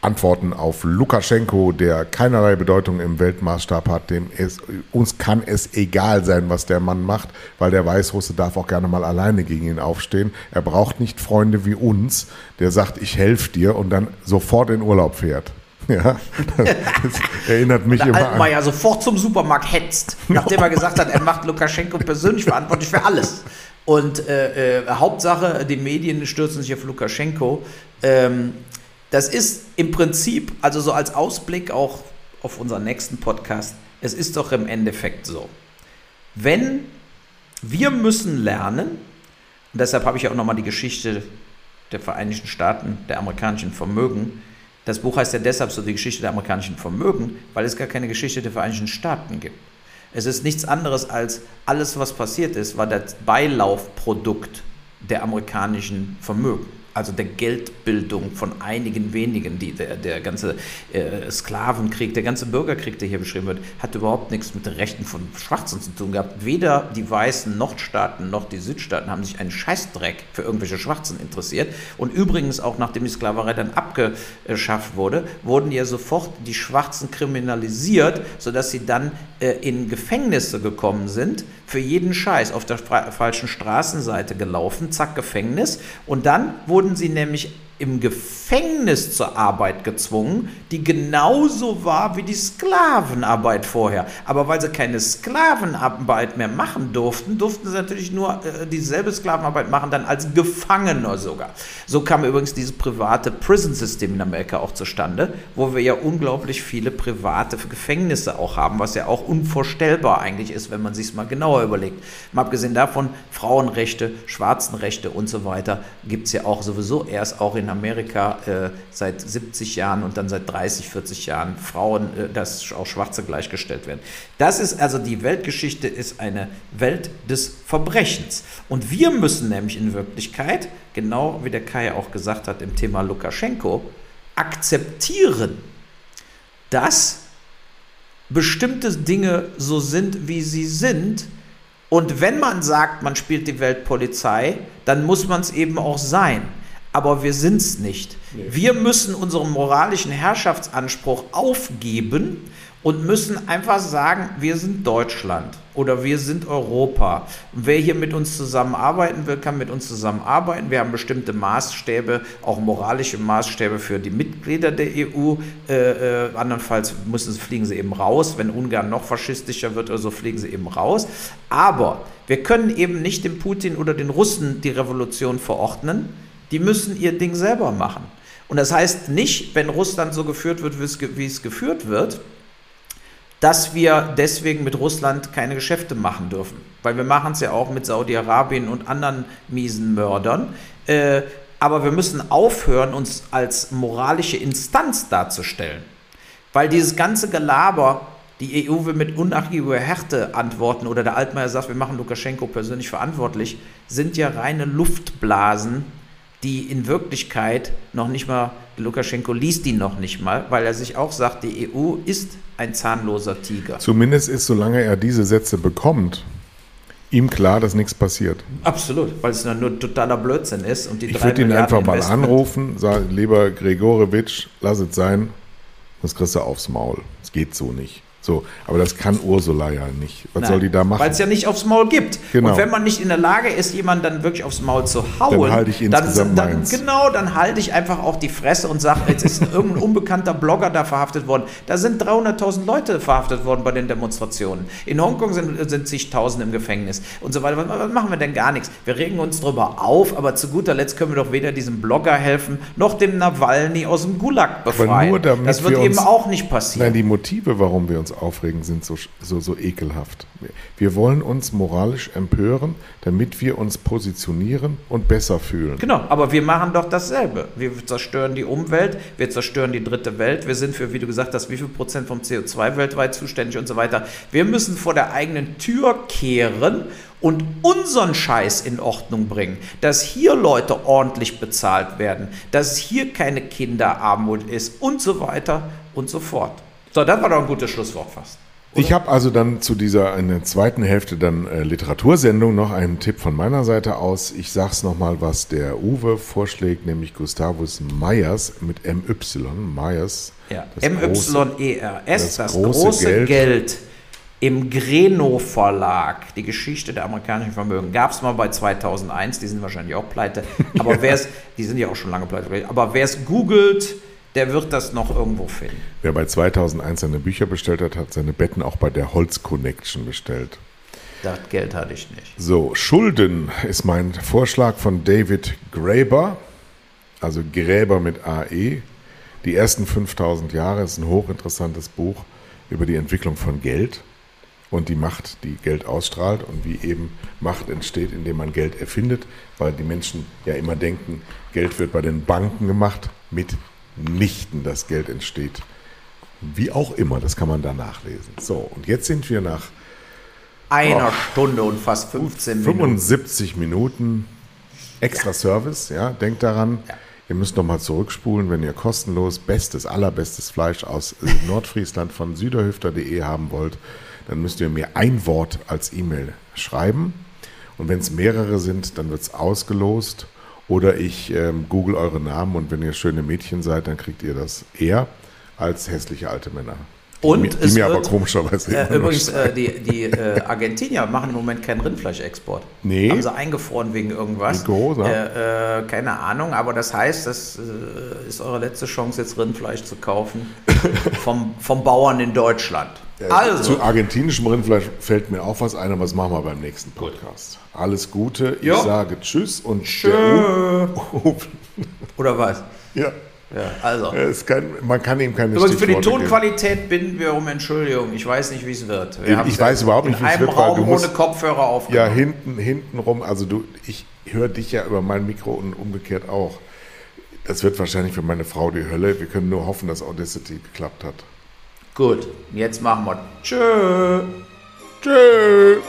Antworten auf Lukaschenko, der keinerlei Bedeutung im Weltmaßstab hat, dem es, uns kann es egal sein, was der Mann macht, weil der Weißrusse darf auch gerne mal alleine gegen ihn aufstehen. Er braucht nicht Freunde wie uns, der sagt, ich helfe dir und dann sofort in Urlaub fährt. [laughs] Ja, das erinnert mich Der immer Altmaier an. ja sofort zum Supermarkt hetzt, nachdem er gesagt hat, er macht Lukaschenko persönlich verantwortlich für alles. Und äh, äh, Hauptsache, die Medien stürzen sich auf Lukaschenko. Ähm, das ist im Prinzip, also so als Ausblick auch auf unseren nächsten Podcast, es ist doch im Endeffekt so. Wenn wir müssen lernen, und deshalb habe ich auch nochmal die Geschichte der Vereinigten Staaten, der amerikanischen Vermögen. Das Buch heißt ja deshalb so die Geschichte der amerikanischen Vermögen, weil es gar keine Geschichte der Vereinigten Staaten gibt. Es ist nichts anderes als alles, was passiert ist, war das Beilaufprodukt der amerikanischen Vermögen also der Geldbildung von einigen wenigen, die der, der ganze äh, Sklavenkrieg, der ganze Bürgerkrieg, der hier beschrieben wird, hat überhaupt nichts mit den Rechten von Schwarzen zu tun gehabt. Weder die weißen Nordstaaten noch die Südstaaten haben sich einen Scheißdreck für irgendwelche Schwarzen interessiert. Und übrigens auch nachdem die Sklaverei dann abgeschafft wurde, wurden ja sofort die Schwarzen kriminalisiert, sodass sie dann äh, in Gefängnisse gekommen sind, für jeden Scheiß auf der falschen Straßenseite gelaufen, zack, Gefängnis. Und dann wurden sie nämlich im Gefängnis zur Arbeit gezwungen, die genauso war wie die Sklavenarbeit vorher. Aber weil sie keine Sklavenarbeit mehr machen durften, durften sie natürlich nur äh, dieselbe Sklavenarbeit machen, dann als Gefangener sogar. So kam übrigens dieses private Prison-System in Amerika auch zustande, wo wir ja unglaublich viele private Gefängnisse auch haben, was ja auch unvorstellbar eigentlich ist, wenn man sich mal genauer überlegt. Mal abgesehen davon, Frauenrechte, Schwarzenrechte und so weiter gibt es ja auch sowieso erst auch in Amerika äh, seit 70 Jahren und dann seit 30, 40 Jahren Frauen, äh, dass auch Schwarze gleichgestellt werden. Das ist also die Weltgeschichte ist eine Welt des Verbrechens. Und wir müssen nämlich in Wirklichkeit, genau wie der Kai auch gesagt hat im Thema Lukaschenko, akzeptieren, dass bestimmte Dinge so sind, wie sie sind. Und wenn man sagt, man spielt die Weltpolizei, dann muss man es eben auch sein aber wir sind es nicht. Nee. Wir müssen unseren moralischen Herrschaftsanspruch aufgeben und müssen einfach sagen, wir sind Deutschland oder wir sind Europa. Und wer hier mit uns zusammenarbeiten will, kann mit uns zusammenarbeiten. Wir haben bestimmte Maßstäbe, auch moralische Maßstäbe für die Mitglieder der EU. Äh, äh, andernfalls müssen, fliegen sie eben raus. Wenn Ungarn noch faschistischer wird oder so, fliegen sie eben raus. Aber wir können eben nicht dem Putin oder den Russen die Revolution verordnen die müssen ihr Ding selber machen. Und das heißt nicht, wenn Russland so geführt wird, wie es geführt wird, dass wir deswegen mit Russland keine Geschäfte machen dürfen. Weil wir machen es ja auch mit Saudi-Arabien und anderen miesen Mördern. Äh, aber wir müssen aufhören, uns als moralische Instanz darzustellen. Weil dieses ganze Gelaber, die EU will mit unnachgiebiger Härte antworten oder der Altmaier sagt, wir machen Lukaschenko persönlich verantwortlich, sind ja reine Luftblasen, die in Wirklichkeit noch nicht mal, Lukaschenko liest die noch nicht mal, weil er sich auch sagt, die EU ist ein zahnloser Tiger. Zumindest ist, solange er diese Sätze bekommt, ihm klar, dass nichts passiert. Absolut, weil es nur totaler Blödsinn ist. Und die ich würde ihn einfach mal anrufen, sagen, lieber Gregorewitsch, lass es sein, das kriegst du aufs Maul. Es geht so nicht. So, aber das kann Ursula ja nicht. Was Nein, soll die da machen? Weil es ja nicht aufs Maul gibt. Genau. Und wenn man nicht in der Lage ist, jemanden dann wirklich aufs Maul zu hauen, dann halte ich insgesamt dann, dann Genau, dann halte ich einfach auch die Fresse und sage, jetzt ist [laughs] irgendein unbekannter Blogger da verhaftet worden. Da sind 300.000 Leute verhaftet worden bei den Demonstrationen. In Hongkong sind, sind zigtausend im Gefängnis und so weiter. Was, was machen wir denn gar nichts? Wir regen uns darüber auf, aber zu guter Letzt können wir doch weder diesem Blogger helfen, noch dem Nawalny aus dem Gulag befreien. Aber nur damit das wird eben uns, auch nicht passieren. Nein, die Motive, warum wir uns uns aufregen, sind so, so, so ekelhaft. Wir wollen uns moralisch empören, damit wir uns positionieren und besser fühlen. Genau, aber wir machen doch dasselbe. Wir zerstören die Umwelt, wir zerstören die dritte Welt, wir sind für, wie du gesagt hast, wie viel Prozent vom CO2 weltweit zuständig und so weiter. Wir müssen vor der eigenen Tür kehren und unseren Scheiß in Ordnung bringen, dass hier Leute ordentlich bezahlt werden, dass hier keine Kinderarmut ist und so weiter und so fort. So, das war doch ein gutes Schlusswort fast. Oder? Ich habe also dann zu dieser in der zweiten Hälfte dann äh, Literatursendung noch einen Tipp von meiner Seite aus. Ich sage es nochmal, was der Uwe vorschlägt, nämlich Gustavus Meyers mit MY. Meyers. Ja, M-Y-E-R-S, das, das, große, große Geld. Geld. im Greno Verlag, die Geschichte der amerikanischen Vermögen, gab es mal bei 2001, die sind wahrscheinlich auch pleite, aber [laughs] wer es, die sind ja auch schon lange pleite, aber wer es googelt, der wird das noch irgendwo finden. Wer bei 2001 seine Bücher bestellt hat, hat seine Betten auch bei der Holz Connection bestellt. Das Geld hatte ich nicht. So, Schulden ist mein Vorschlag von David Graeber, also Gräber mit AE. Die ersten 5000 Jahre ist ein hochinteressantes Buch über die Entwicklung von Geld und die Macht, die Geld ausstrahlt und wie eben Macht entsteht, indem man Geld erfindet, weil die Menschen ja immer denken, Geld wird bei den Banken gemacht, mitnichten das Geld entsteht. Wie auch immer, das kann man da nachlesen. So, und jetzt sind wir nach Einer Stunde und fast 15 Minuten. 75 Minuten extra Service, ja, denkt daran. Ja. Ihr müsst nochmal zurückspulen, wenn ihr kostenlos bestes, allerbestes Fleisch aus Nordfriesland von süderhüfter.de haben wollt, dann müsst ihr mir ein Wort als E-Mail schreiben. Und wenn es mehrere sind, dann wird es ausgelost. Oder ich ähm, google eure Namen und wenn ihr schöne Mädchen seid, dann kriegt ihr das eher als hässliche alte Männer. Und die, mir- die es mir aber wird- komischerweise Äh, übrigens, äh, die, die äh, Argentinier machen im Moment keinen Rindfleischexport. Nee. Haben sie eingefroren wegen irgendwas. Rigorosa. Äh, äh, keine Ahnung, aber das heißt, das äh, ist eure letzte Chance, jetzt Rindfleisch zu kaufen [laughs] vom, vom Bauern in Deutschland. Also, Zu argentinischem Rindfleisch fällt mir auch was ein, aber das machen wir beim nächsten Podcast. Alles Gute. Ich Ja. sage Tschüss und Tschö. [laughs] oder was? ja, Ja, also. kein, man kann ihm keine Übrigens für die Stichworte geben. Tonqualität bitten wir um Entschuldigung. Ich weiß nicht, wie es wird. Wir Ich haben's weiß ja überhaupt nicht, in wie es einem wird, weil Raum du ohne Kopfhörer Ja, aufgenommen. hinten, hinten rum, also du, ich höre dich ja über mein Mikro und umgekehrt auch. Das wird wahrscheinlich für meine Frau die Hölle. Wir können nur hoffen, dass Audacity geklappt hat. Gut, jetzt machen wir Tschö. Tschüss.